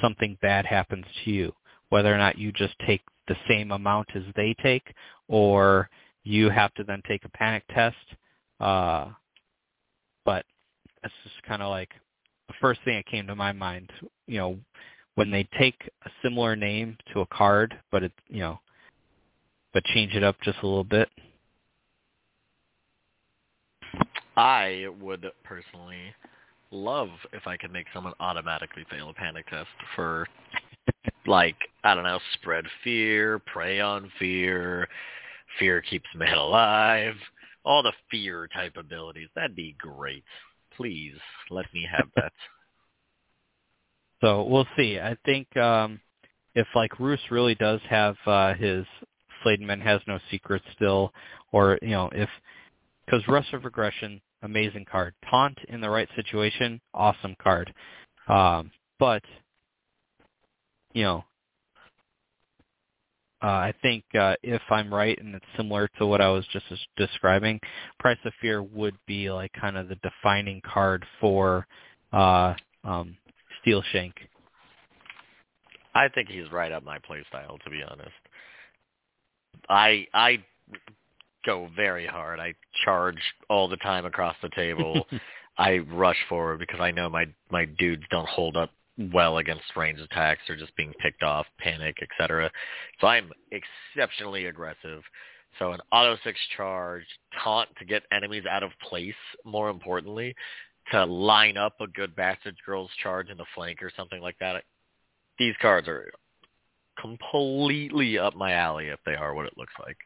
something bad happens to you whether or not you just take the same amount as they take or you have to then take a panic test. Uh, but it's just kind of like the first thing that came to my mind, you know, when they take a similar name to a card, but it, you know, but change it up just a little bit. I would personally love if I could make someone automatically fail a panic test for like I don't know, spread fear, prey on fear, fear keeps man alive, all the fear type abilities. That'd be great. Please let me have that. So we'll see. I think um if like Roose really does have uh his Flayed Men has no secrets still, or you know if because Rush of Aggression, amazing card. Taunt in the right situation, awesome card. Um, but you know, uh, I think uh, if I'm right, and it's similar to what I was just describing, Price of Fear would be like kind of the defining card for uh, um, Steel Shank. I think he's right up my playstyle, to be honest. I I go very hard. I charge all the time across the table. I rush forward because I know my my dudes don't hold up well against range attacks or just being picked off, panic, etc. So I'm exceptionally aggressive. So an auto six charge, taunt to get enemies out of place, more importantly, to line up a good Bastard Girls charge in the flank or something like that. These cards are completely up my alley if they are what it looks like.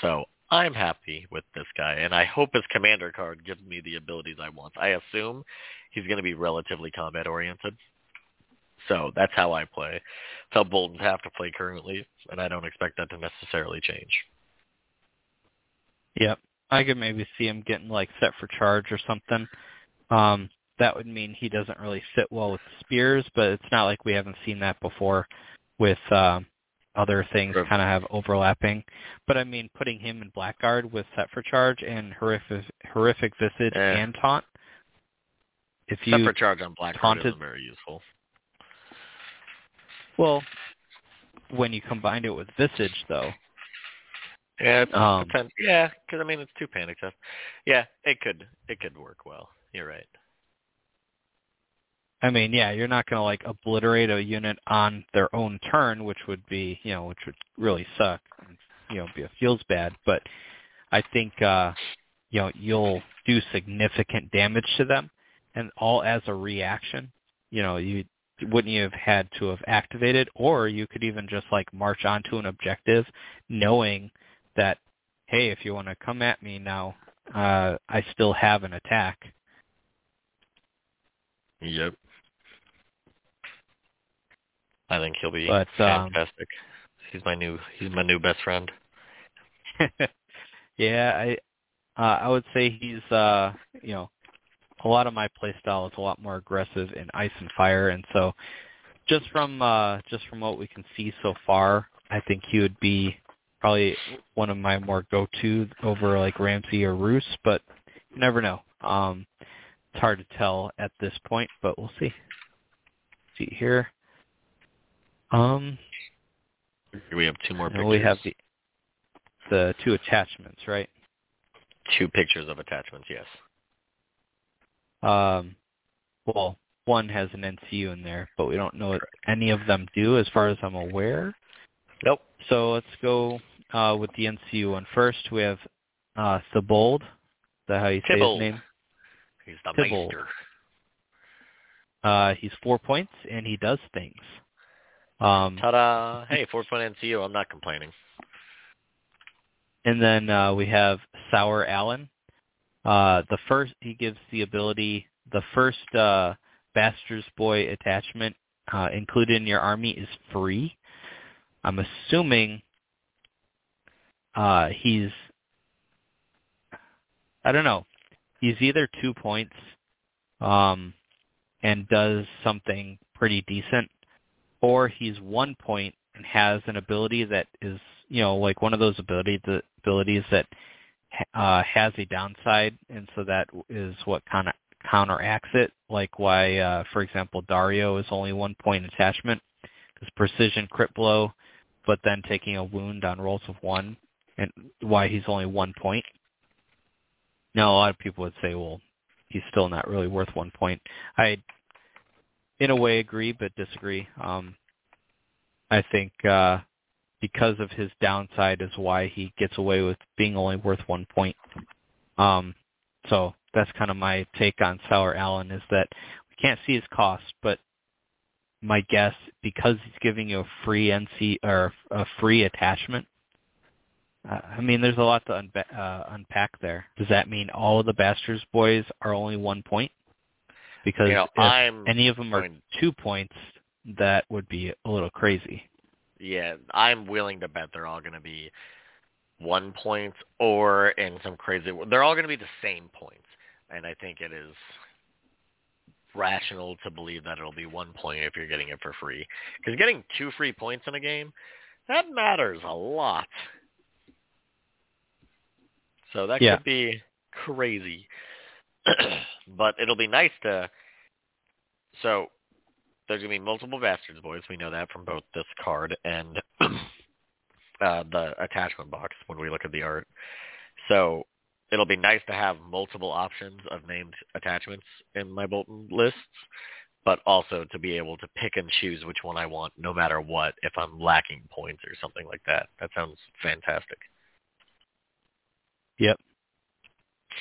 So I'm happy with this guy, and I hope his commander card gives me the abilities I want. I assume he's going to be relatively combat oriented. So that's how I play. That's how Boltons have to play currently, and I don't expect that to necessarily change. Yep. I could maybe see him getting like set for charge or something. Um, that would mean he doesn't really fit well with spears, but it's not like we haven't seen that before with um, other things Sure. kind of have overlapping. But I mean, putting him in Blackguard with set for charge and horrific horrific visage Eh. and taunt. If you for charge on Black taunted- isn't very useful. Well, when you combined it with visage though, Yeah, it's Um, yeah, because I mean it's two panic stuff. Yeah, it could it could work well. You're right. I mean, yeah, you're not going to like obliterate a unit on their own turn, which would be, you know, which would really suck, and, you know, be a feels bad. But I think, uh, you know, you'll do significant damage to them, and all as a reaction. You know, you wouldn't you have had to have activated, or you could even just like march onto an objective, knowing that, hey, if you want to come at me now, uh, I still have an attack. Yep. I think he'll be But, um, fantastic. he's my new he's my new best friend. yeah, I uh, I would say he's uh you know a lot of my play style is a lot more aggressive in ice and fire, and so just from uh just from what we can see so far, I think he would be probably one of my more go to over like Ramsay or Roose, but you never know. Um it's hard to tell at this point, but we'll see. see here. Um We have two more pictures. we have the the two attachments, right? two pictures of attachments. Yes. Um, well, one has an NCU in there, but we don't know what any of them do as far as I'm aware. Nope. So let's go uh, with the NCU one first. We have uh, Thibault. Is that how you say his name? He's the Tybalt. Maester. Uh, he's four points, and he does things. Um, Ta-da! Hey, four point NCU. I'm not complaining. And then uh, we have Sour Alyn. Uh, the first he gives the ability. The first uh, Bastard's Boy attachment uh, included in your army is free. I'm assuming uh, he's. I don't know. He's either two points, um, and does something pretty decent, or he's one point and has an ability that is you know like one of those ability the abilities that uh, has a downside, and so that is what kind of counteracts it. Like why, uh, for example, Dario is only one point attachment, is precision crit blow, but then taking a wound on rolls of one, and why he's only one point. Now, a lot of people would say, well, he's still not really worth one point. I, in a way, agree but disagree. Um, I think uh, because of his downside is why he gets away with being only worth one point. Um, so that's kind of my take on Sour Alyn is that we can't see his cost, but my guess because he's giving you a free NC or a free attachment. Uh, I mean, there's a lot to unba- uh, unpack there. Does that mean all of the Bastards boys are only one point? Because You know, if I'm any of them are two points, that would be a little crazy. Yeah, I'm willing to bet they're all going to be one points or in some crazy. They're all going to be the same points. and I think it is rational to believe that it'll be one point if you're getting it for free. Because getting two free points in a game, that matters a lot. So that Yeah. could be crazy. but it'll be nice to so there's gonna be multiple bastards boys, we know that from both this card and uh the attachment box when we look at the art. So it'll be nice to have multiple options of named attachments in my Bolton lists, but also to be able to pick and choose which one I want no matter what if I'm lacking points or something like that. That sounds fantastic. Yep.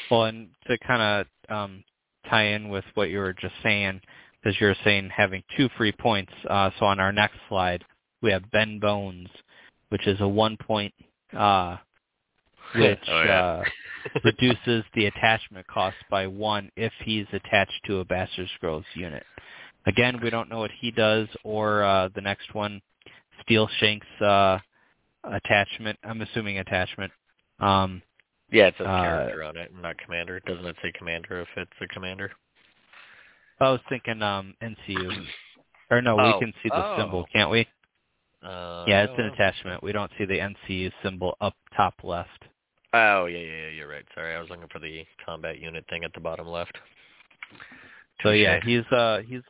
Well, and to kind of um, tie in with what you were just saying, because you're saying having two free points. Uh, so on our next slide, we have Ben Bones, which is a one point, uh, which Oh, yeah. uh, reduces the attachment cost by one if he's attached to a Bastard Scrolls unit. Again, we don't know what he does or uh, the next one, Steel Shank's uh, attachment. I'm assuming attachment. Um, Yeah, it says Uh, character on it, not commander. Doesn't it say commander if it's a commander? I was thinking um NCU. Or no, Oh. we can see the Oh. symbol, can't we? Uh, yeah, it's an attachment. We don't see the NCU symbol up top left. Oh, yeah, yeah, yeah, you're right. Sorry, I was looking for the combat unit thing at the bottom left. So yeah, he's uh he's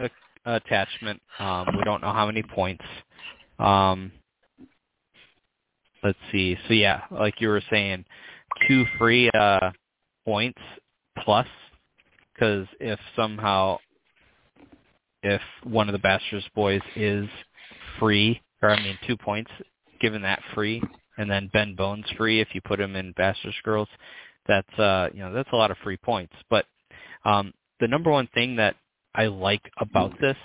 a, a attachment. Um we don't know how many points. Um let's see. So yeah, like you were saying, two free uh points plus cuz if somehow if one of the Bastards boys is free, or I mean two points, given that free, and then Ben Bones free if you put him in Bastards Girls, that's uh you know that's a lot of free points. But um, the number one thing that I like about this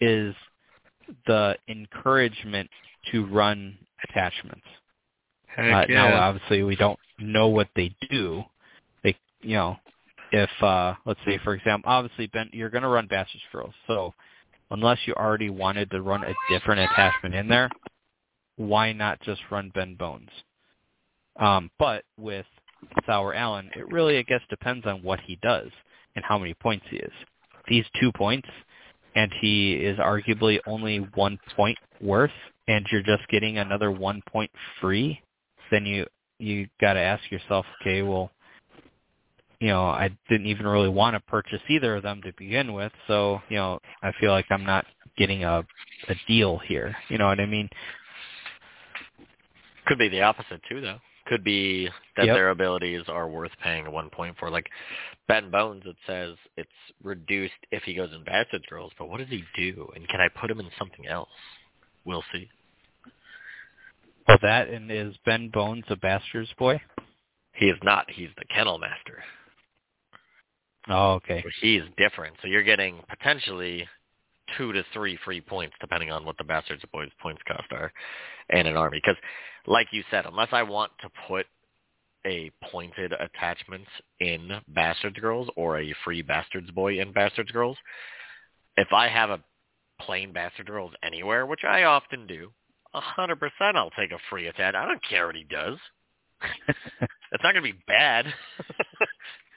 is the encouragement to run attachments. Uh, Now, obviously, we don't know what they do. They, you know, if uh, let's say, for example, obviously, Ben, you're going to run Bastards Girls, so unless you already wanted to run a different attachment in there, why not just run Ben Bones? Um, but with Sour Alyn, it really, I guess, depends on what he does and how many points he is. He's two points and he is arguably only one point worth, and you're just getting another one point free, then you you got to ask yourself, okay, well, you know, I didn't even really want to purchase either of them to begin with, so you know, I feel like I'm not getting a a deal here. You know what I mean? Could be the opposite too, though. Could be that Yep. their abilities are worth paying one point for. Like Ben Bones, it says it's reduced if he goes in Bastard Girls, but what does he do? And can I put him in something else? We'll see. Well, that and is Ben Bones a Bastards boy? He is not. He's the Kennel Master. Oh, okay. So he's different. So you're getting potentially two to three free points, depending on what the Bastards of Boys points cost are, and an army. Because, like you said, unless I want to put a pointed attachment in Bastards Girls or a free Bastards Boy in Bastards Girls, if I have a plain Bastard Girls anywhere, which I often do, a hundred percent I'll take a free attach. I don't care what he does. It's not gonna be bad.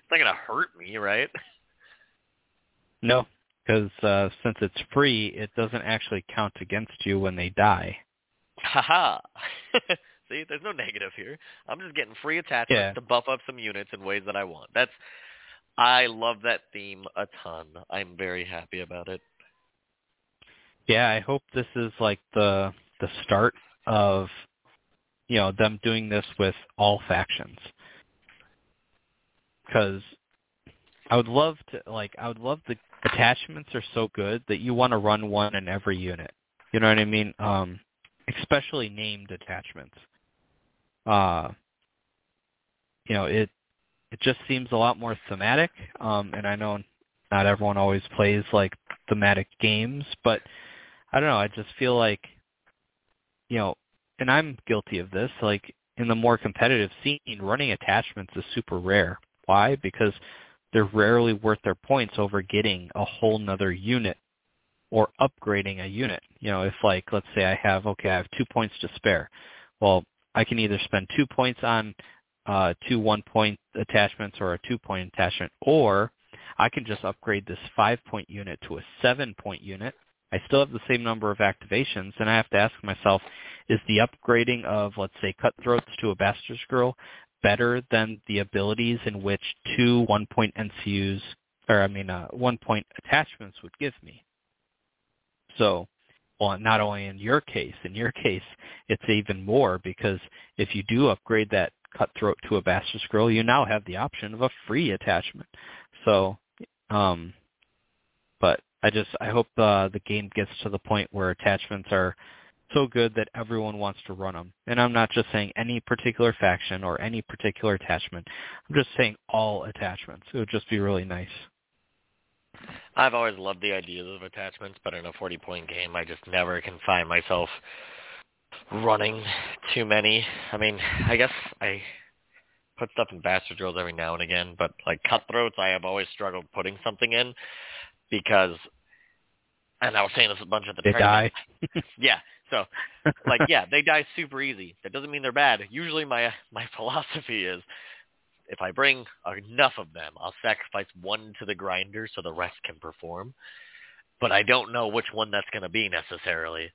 it's not gonna hurt me, right? no, because uh, since it's free, it doesn't actually count against you when they die. Haha. See, there's no negative here. I'm just getting free attachments Yeah. to buff up some units in ways that I want. That's I love that theme a ton. I'm very happy about it. Yeah, I hope this is like the the start of you know them doing this with all factions. Because I would love to like I would love the attachments are so good that you want to run one in every unit. You know what I mean? Um especially named attachments. Uh you know, it it just seems a lot more thematic. Um and I know not everyone always plays like thematic games, but I don't know, I just feel like you know, and I'm guilty of this, like in the more competitive scene, running attachments is super rare. Why? Because they're rarely worth their points over getting a whole nother unit or upgrading a unit. You know, if like let's say I have okay, I have two points to spare. Well, I can either spend two points on uh, two one-point attachments or a two-point attachment, or I can just upgrade this five-point unit to a seven-point unit. I still have the same number of activations, and I have to ask myself, is the upgrading of, let's say, Cutthroats to a Bastard's Girl better than the abilities in which two one-point NCUs, or I mean, uh, one-point attachments would give me? So well, not only in your case, in your case, it's even more because if you do upgrade that cutthroat to a Bastard's Girls, you now have the option of a free attachment. So, um, but I just I hope uh, the game gets to the point where attachments are so good that everyone wants to run them. And I'm not just saying any particular faction or any particular attachment. I'm just saying all attachments. It would just be really nice. I've always loved the ideas of attachments, but in a 40-point game, I just never can find myself running too many. I mean, I guess I put stuff in Bastard's Girls every now and again, but like cutthroats, I have always struggled putting something in because, and I was saying this a bunch of the they die. yeah, so like yeah, they die super easy. That doesn't mean they're bad. Usually my my philosophy is if I bring enough of them, I'll sacrifice one to the grinder so the rest can perform. But I don't know which one that's going to be necessarily.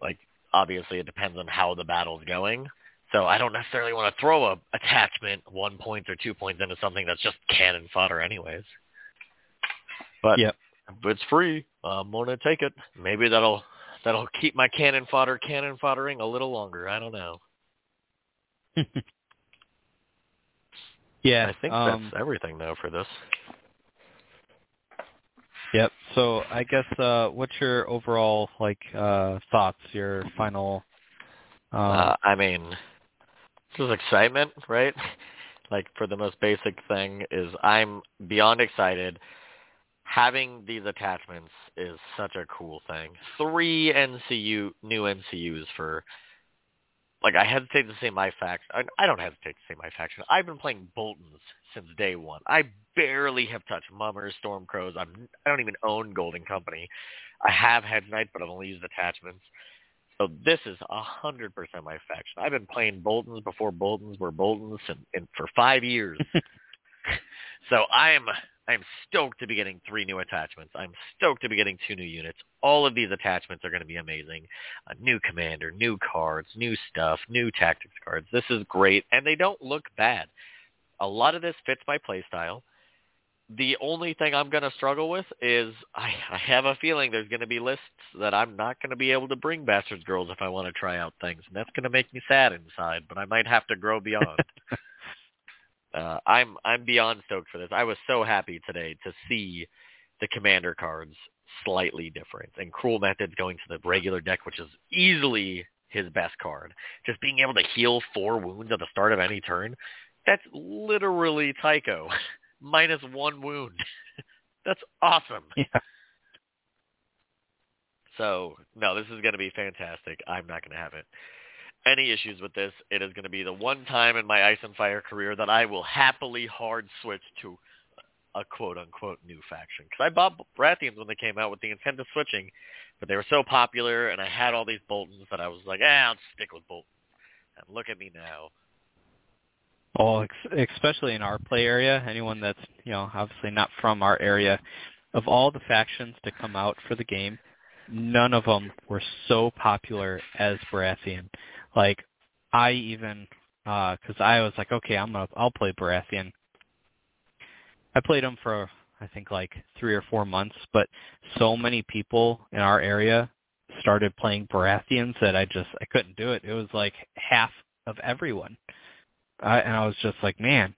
Like, obviously, it depends on how the battle's going. So I don't necessarily want to throw a attachment, one point or two points, into something that's just cannon fodder anyways. But yep. if it's free, I'm gonna take it. Maybe that'll that'll keep my cannon fodder cannon foddering a little longer. I don't know. Yeah, I think um, that's everything though for this. Yep. So I guess uh what's your overall like uh thoughts, your final um uh, I mean this is excitement, right? like for the most basic thing is I'm beyond excited. Having these attachments is such a cool thing. Three NCU new NCUs for like I hesitate to say my faction. I, I don't hesitate to say my faction. I've been playing Boltons since day one. I barely have touched Mummers, Stormcrows. I'm I don't even own Golden Company. I have Hedge Knights, but I've only used attachments. So this is a hundred percent my faction. I've been playing Boltons before Boltons were Boltons, and, and for five years. so I am I'm stoked to be getting three new attachments. I'm stoked to be getting two new units. All of these attachments are going to be amazing. A new commander, new cards, new stuff, new tactics cards. This is great, and they don't look bad. A lot of this fits my playstyle. The only thing I'm going to struggle with is I, I have a feeling there's going to be lists that I'm not going to be able to bring Bastards Girls if I want to try out things, and that's going to make me sad inside, but I might have to grow beyond. uh, I'm I'm beyond stoked for this. I was so happy today to see the commander cards slightly different and cruel methods going to the regular deck, which is easily his best card. Just being able to heal four wounds at the start of any turn, that's literally Tycho minus one wound. that's awesome. Yeah. So no, this is going to be fantastic. I'm not going to have it any issues with this, it is going to be the one time in my Ice and Fire career that I will happily hard switch to a quote-unquote new faction. Because I bought Baratheons when they came out with the intent of switching, but they were so popular, and I had all these Boltons that I was like, eh, I'll stick with Boltons. And look at me now. Well, especially in our play area, anyone that's, you know, obviously not from our area, of all the factions to come out for the game, none of them were so popular as Baratheon. Like I even because uh, I was like, okay, I'm gonna I'll play Baratheon. I played him for I think like three or four months, but so many people in our area started playing Baratheons that I just I couldn't do it. It was like half of everyone, I, and I was just like, man,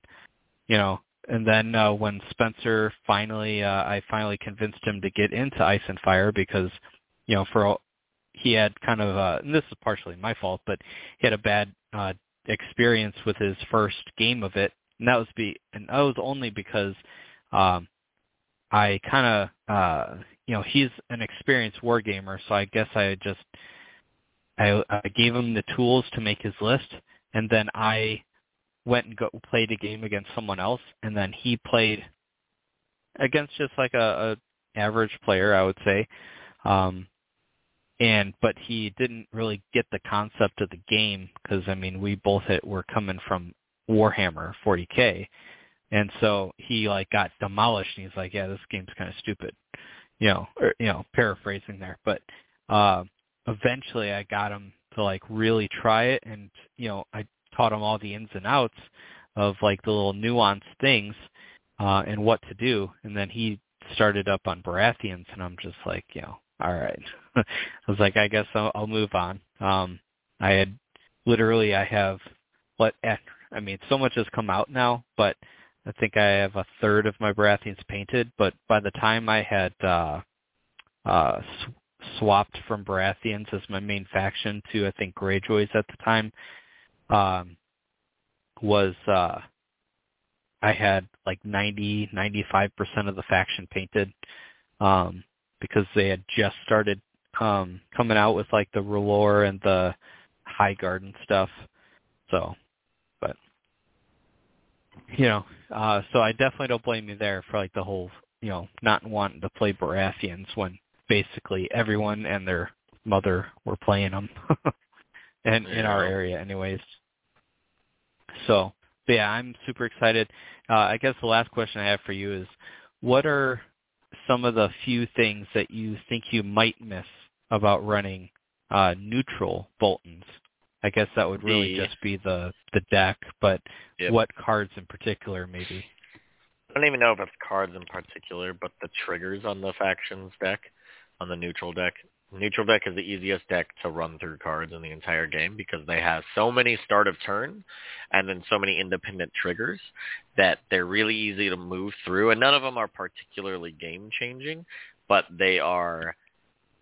you know. And then uh, when Spencer finally, uh, I finally convinced him to get into Ice and Fire because, you know, for he had kind of uh and this is partially my fault, but he had a bad uh experience with his first game of it. And that was be and that was only because um I kind of uh you know, he's an experienced war gamer, so I guess I just I I gave him the tools to make his list and then I went and go played a game against someone else and then he played against just like a, a average player, I would say. Um and but he didn't really get the concept of the game because I mean we both had, were coming from Warhammer 40k, and so he like got demolished, and he's like, yeah, this game's kind of stupid, you know, or, you know, paraphrasing there, but uh, eventually I got him to like really try it, and you know, I taught him all the ins and outs of like the little nuanced things uh, and what to do, and then he started up on Baratheons, and I'm just like, you know, all right. I was like, I guess I'll, I'll move on. Um, I had literally, I have what? Eh, I mean, so much has come out now, but I think I have a third of my Baratheons painted. But by the time I had uh, uh, sw- swapped from Baratheons as my main faction to I think Greyjoys at the time, um, was uh, I had like 90, 95% of the faction painted um, because they had just started um, coming out with like the R'hllor and the High Garden stuff. So, but you know, uh, so I definitely don't blame you there for like the whole, you know, not wanting to play Baratheons when basically everyone and their mother were playing them, and in our area, anyways. So, yeah, I'm super excited. Uh, I guess the last question I have for you is, what are some of the few things that you think you might miss about running uh, neutral Boltons? I guess that would really The- just be the the deck, but Yep. what cards in particular, maybe? I don't even know if it's cards in particular, but the triggers on the factions deck, on the neutral deck. Neutral deck is the easiest deck to run through cards in the entire game because they have so many start of turn and then so many independent triggers that they're really easy to move through and none of them are particularly game changing, but they are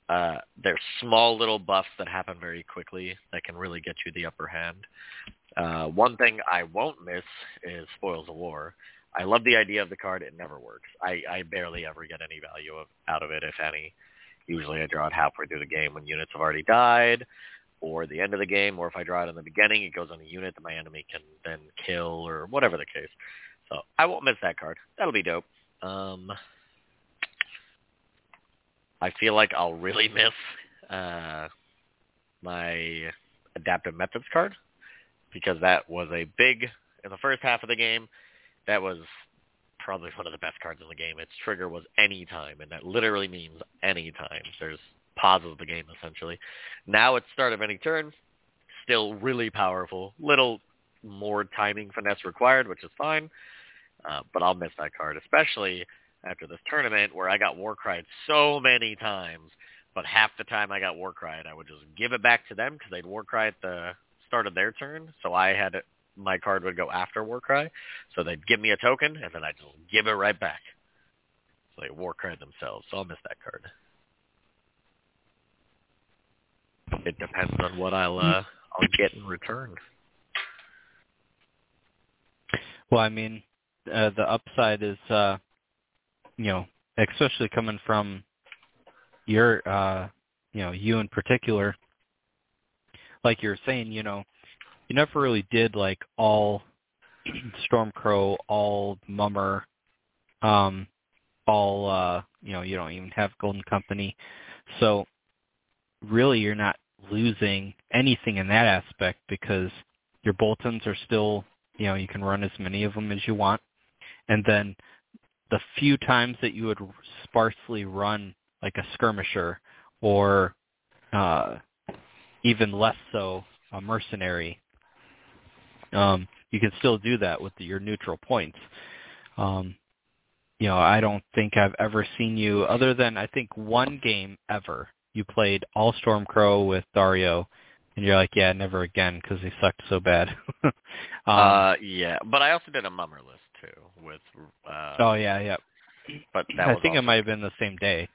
uh they're small little buffs that happen very quickly that can really get you the upper hand. Uh one thing I won't miss is Spoils of War. I love the idea of the card. It never works. I, I barely ever get any value of, out of it, if any. Usually I draw it halfway through the game when units have already died, or the end of the game, or if I draw it in the beginning, it goes on a unit that my enemy can then kill, or whatever the case. So I won't miss that card. That'll be dope. Um, I feel like I'll really miss uh, my adaptive methods card because that was a big in the first half of the game. That was probably one of the best cards in the game. Its trigger was any time, and that literally means any time. There's pauses the game essentially. Now it's start of any turn, still really powerful. Little more timing finesse required, which is fine. Uh, but I'll miss that card, especially after this tournament where I got Warcried so many times. But half the time I got Warcried, I would just give it back to them because they'd Warcry at the start of their turn. So I had my card would go after Warcry. So they'd give me a token, and then I'd just give it right back. So they Warcry themselves. So I'll miss that card. It depends on what I'll uh, I'll get in return. Well, I mean, uh, the upside is, uh, you know, especially coming from your, uh, you know, you in particular, like you're saying, you know, you never really did like all Stormcrow, all Mummer, um, all, uh, you know, you don't even have Golden Company. So really you're not losing anything in that aspect because your Boltons are still, you know, you can run as many of them as you want. And then the few times that you would sparsely run like a skirmisher or uh, even less so a mercenary, um, you can still do that with your neutral points. Um, you know, I don't think I've ever seen you, other than I think one game ever, you played all Stormcrow with Daario, and you're like, yeah, never again because he sucked so bad. um, uh, yeah, but I also did a mummer list too with. Uh, oh yeah, yeah. but that was I think it might have been the same day.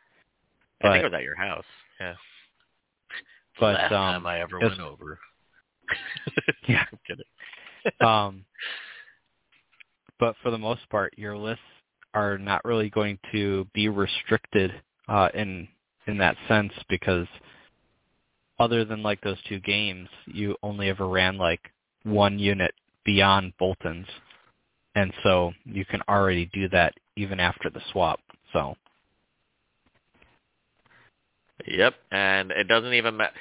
I think it was at your house. Yeah. But, last um, time I ever went over. Yeah. I'm kidding. um, but for the most part, your lists are not really going to be restricted uh, in in that sense because other than like those two games, you only ever ran like one unit beyond Bolton's, and so you can already do that even after the swap. So Yep, and it doesn't even matter.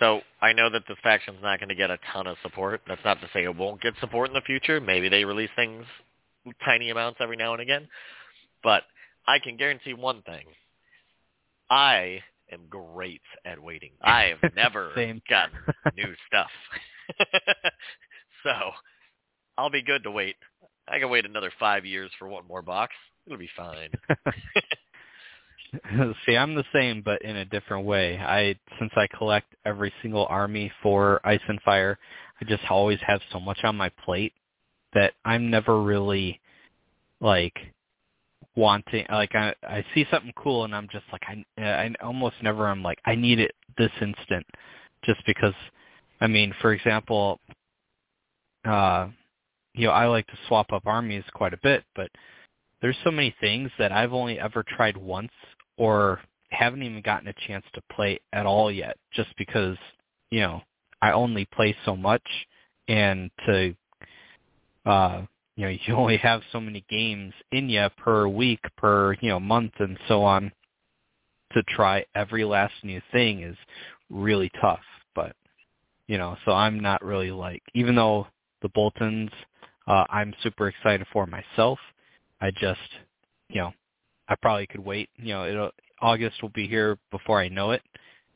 So I know that this faction's not going to get a ton of support. That's not to say it won't get support in the future. Maybe they release things tiny amounts every now and again. But I can guarantee one thing. I am great at waiting. I have never gotten new stuff. so I'll be good to wait. I can wait another five years for one more box. It'll be fine. See, I'm the same, but in a different way. I since I collect every single army for Ice and Fire, I just always have so much on my plate that I'm never really like wanting like I I see something cool and I'm just like I I almost never I'm like I need it this instant just because I mean, for example, uh you know, I like to swap up armies quite a bit, but there's so many things that I've only ever tried once or haven't even gotten a chance to play at all yet just because, you know, I only play so much and to uh you know, you only have so many games in you per week, per, you know, month and so on to try every last new thing is really tough. But, you know, so I'm not really like even though the Boltons uh I'm super excited for myself, I just, you know, I probably could wait. You know, it'll, August will be here before I know it,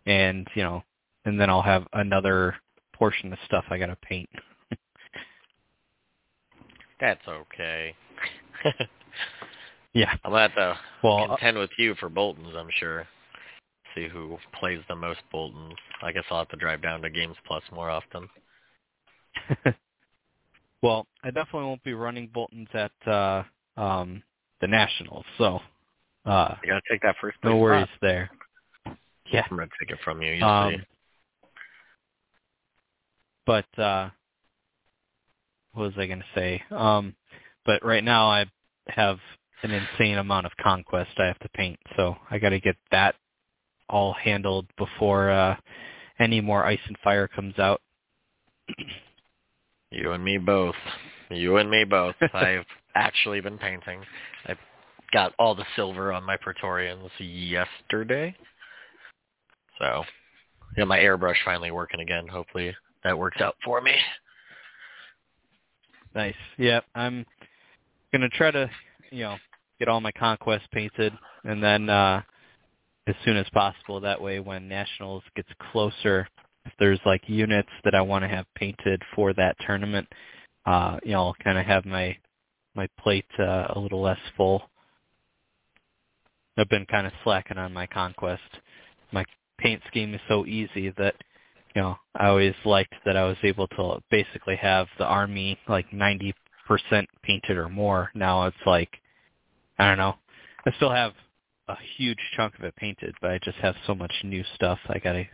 and you know, and then I'll have another portion of stuff I got to paint. That's okay. yeah. I'm gonna have to Well, uh, contend with you for Boltons, I'm sure. See who plays the most Boltons. I guess I'll have to drive down to Games Plus more often. well, I definitely won't be running Boltons at uh um the Nationals, so uh You gotta take that first place no worries spot. there. Yeah. I'm gonna take it from you. You'll Um, see. but uh what was I going to say? Um but right now I have an insane amount of conquest I have to paint, so I got to get that all handled before uh any more ice and fire comes out. You and me both. You and me both. I've actually been painting. I got all the silver on my Praetorians yesterday. So, yeah, my airbrush finally working again. Hopefully that works out for me. Nice. Yeah, I'm gonna try to, you know, get all my conquest painted, and then uh as soon as possible. That way, when nationals gets closer, if there's like units that I want to have painted for that tournament, uh, you know, I'll kind of have my my plate uh, a little less full. I've been kind of slacking on my conquest. My paint scheme is so easy that you know, I always liked that I was able to basically have the army like 90% painted or more. Now it's like, I don't know. I still have a huge chunk of it painted, but I just have so much new stuff I gotta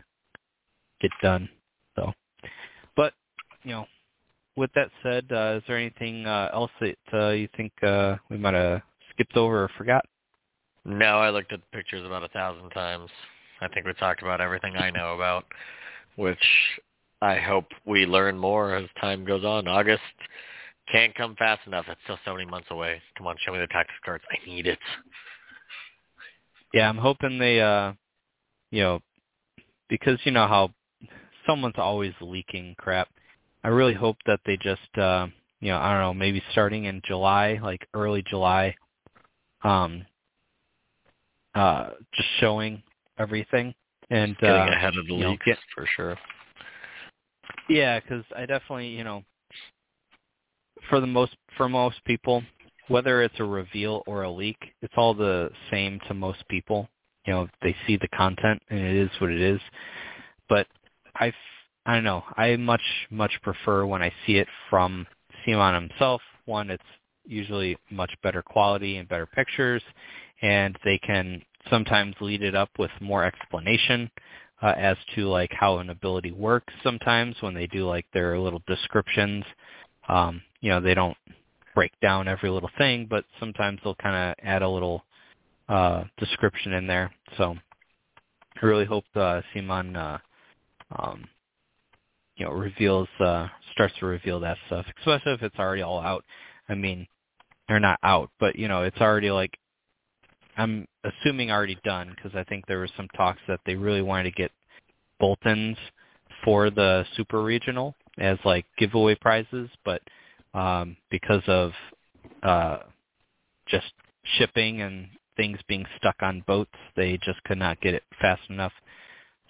get done. So, but you know, with that said, uh, is there anything uh, else that uh, you think uh, we might have skipped over or forgot? No, I looked at the pictures about a thousand times. I think we talked about everything I know about, which I hope we learn more as time goes on. August can't come fast enough. It's still so many months away. Come on, show me the tactics cards. I need it. Yeah, I'm hoping they, uh, you know, because you know how someone's always leaking crap. I really hope that they just, uh, you know, I don't know, maybe starting in July, like early July, um, uh, just showing everything and Getting uh, ahead of the leaks get- for sure. Yeah, because I definitely, you know, for the most for most people, whether it's a reveal or a leak, it's all the same to most people. You know, they see the content and it is what it is. But I, I don't know. I much much prefer when I see it from Simon himself. One, it's usually much better quality and better pictures, and they can sometimes lead it up with more explanation uh, as to like how an ability works sometimes when they do like their little descriptions. Um, you know, they don't break down every little thing, but sometimes they'll kind of add a little uh, description in there. So I really hope uh, Simon, uh, um, you know, reveals, uh, starts to reveal that stuff, especially if it's already all out. I mean, they're not out, but you know, it's already like I'm assuming already done because I think there was some talks that they really wanted to get Boltons for the super regional as like giveaway prizes, but um, because of uh, just shipping and things being stuck on boats, they just could not get it fast enough.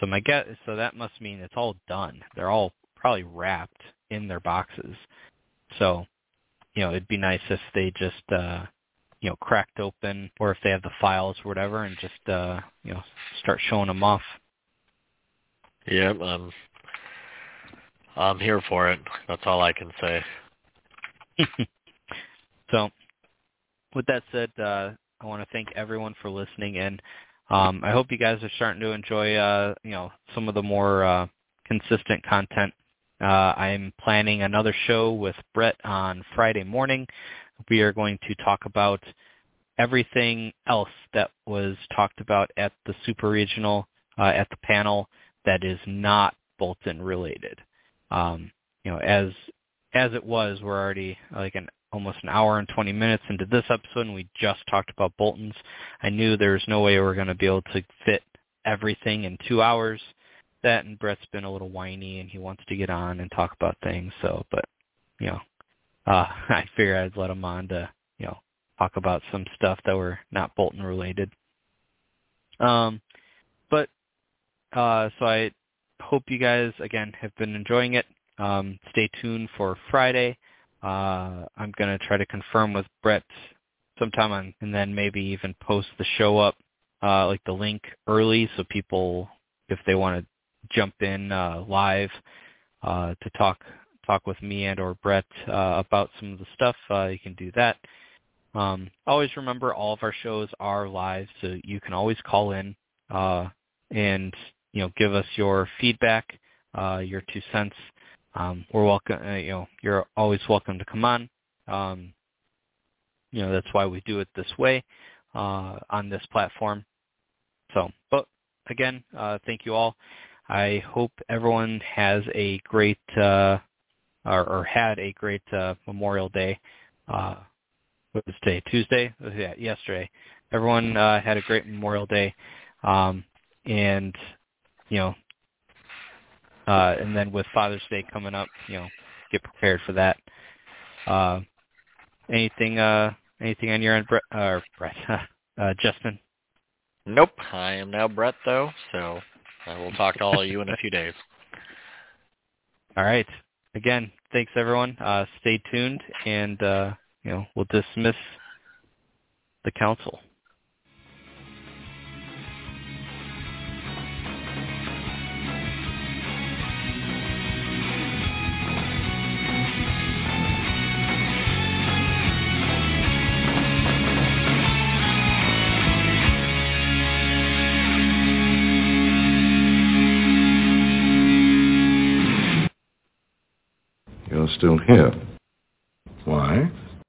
So my guess, so that must mean it's all done. They're all probably wrapped in their boxes. So, you know, it'd be nice if they just, uh, you know, cracked open, or if they have the files or whatever, and just, uh, you know, start showing them off. Yeah, um, I'm here for it. That's all I can say. so, with that said, uh, I want to thank everyone for listening, and um, I hope you guys are starting to enjoy, uh, you know, some of the more uh, consistent content. Uh, I'm planning another show with Brett on Friday morning. We are going to talk about everything else that was talked about at the Super Regional, uh, at the panel that is not Bolton related. Um, you know, as as it was, we're already like an almost an hour and 20 minutes into this episode, and we just talked about Boltons. I knew there was no way we were going to be able to fit everything in two hours. That and Brett's been a little whiny, and he wants to get on and talk about things. So, but you know, uh, I figured I'd let him on to you know talk about some stuff that were not Bolton related. Um, but uh, so I hope you guys again have been enjoying it. Um, stay tuned for Friday. Uh, I'm to try to confirm with Brett sometime on, and then maybe even post the show up, uh, like the link early so people, if they want to jump in uh, live uh, to talk talk with me and or Brett uh, about some of the stuff, uh, you can do that. Um, always remember all of our shows are live, so you can always call in uh, and you know give us your feedback, uh, your two cents um, we're welcome. Uh, you know, you're always welcome to come on. Um, you know, that's why we do it this way uh, on this platform. So, but again, uh, thank you all. I hope everyone has a great uh, or, or, had a great uh, Memorial Day. Uh, what was today? Tuesday? Yeah, yesterday. Everyone uh, had a great Memorial Day, um, and you know, uh, and then with Father's Day coming up, you know, get prepared for that. Uh, anything, uh, anything on your end, Brett, uh, Brett, uh, Justin? Nope. I am now Brett, though, so I will talk to all of you in a few days. All right. Again, thanks everyone. Uh, stay tuned, and uh, you know we'll dismiss the council. Still here. Why?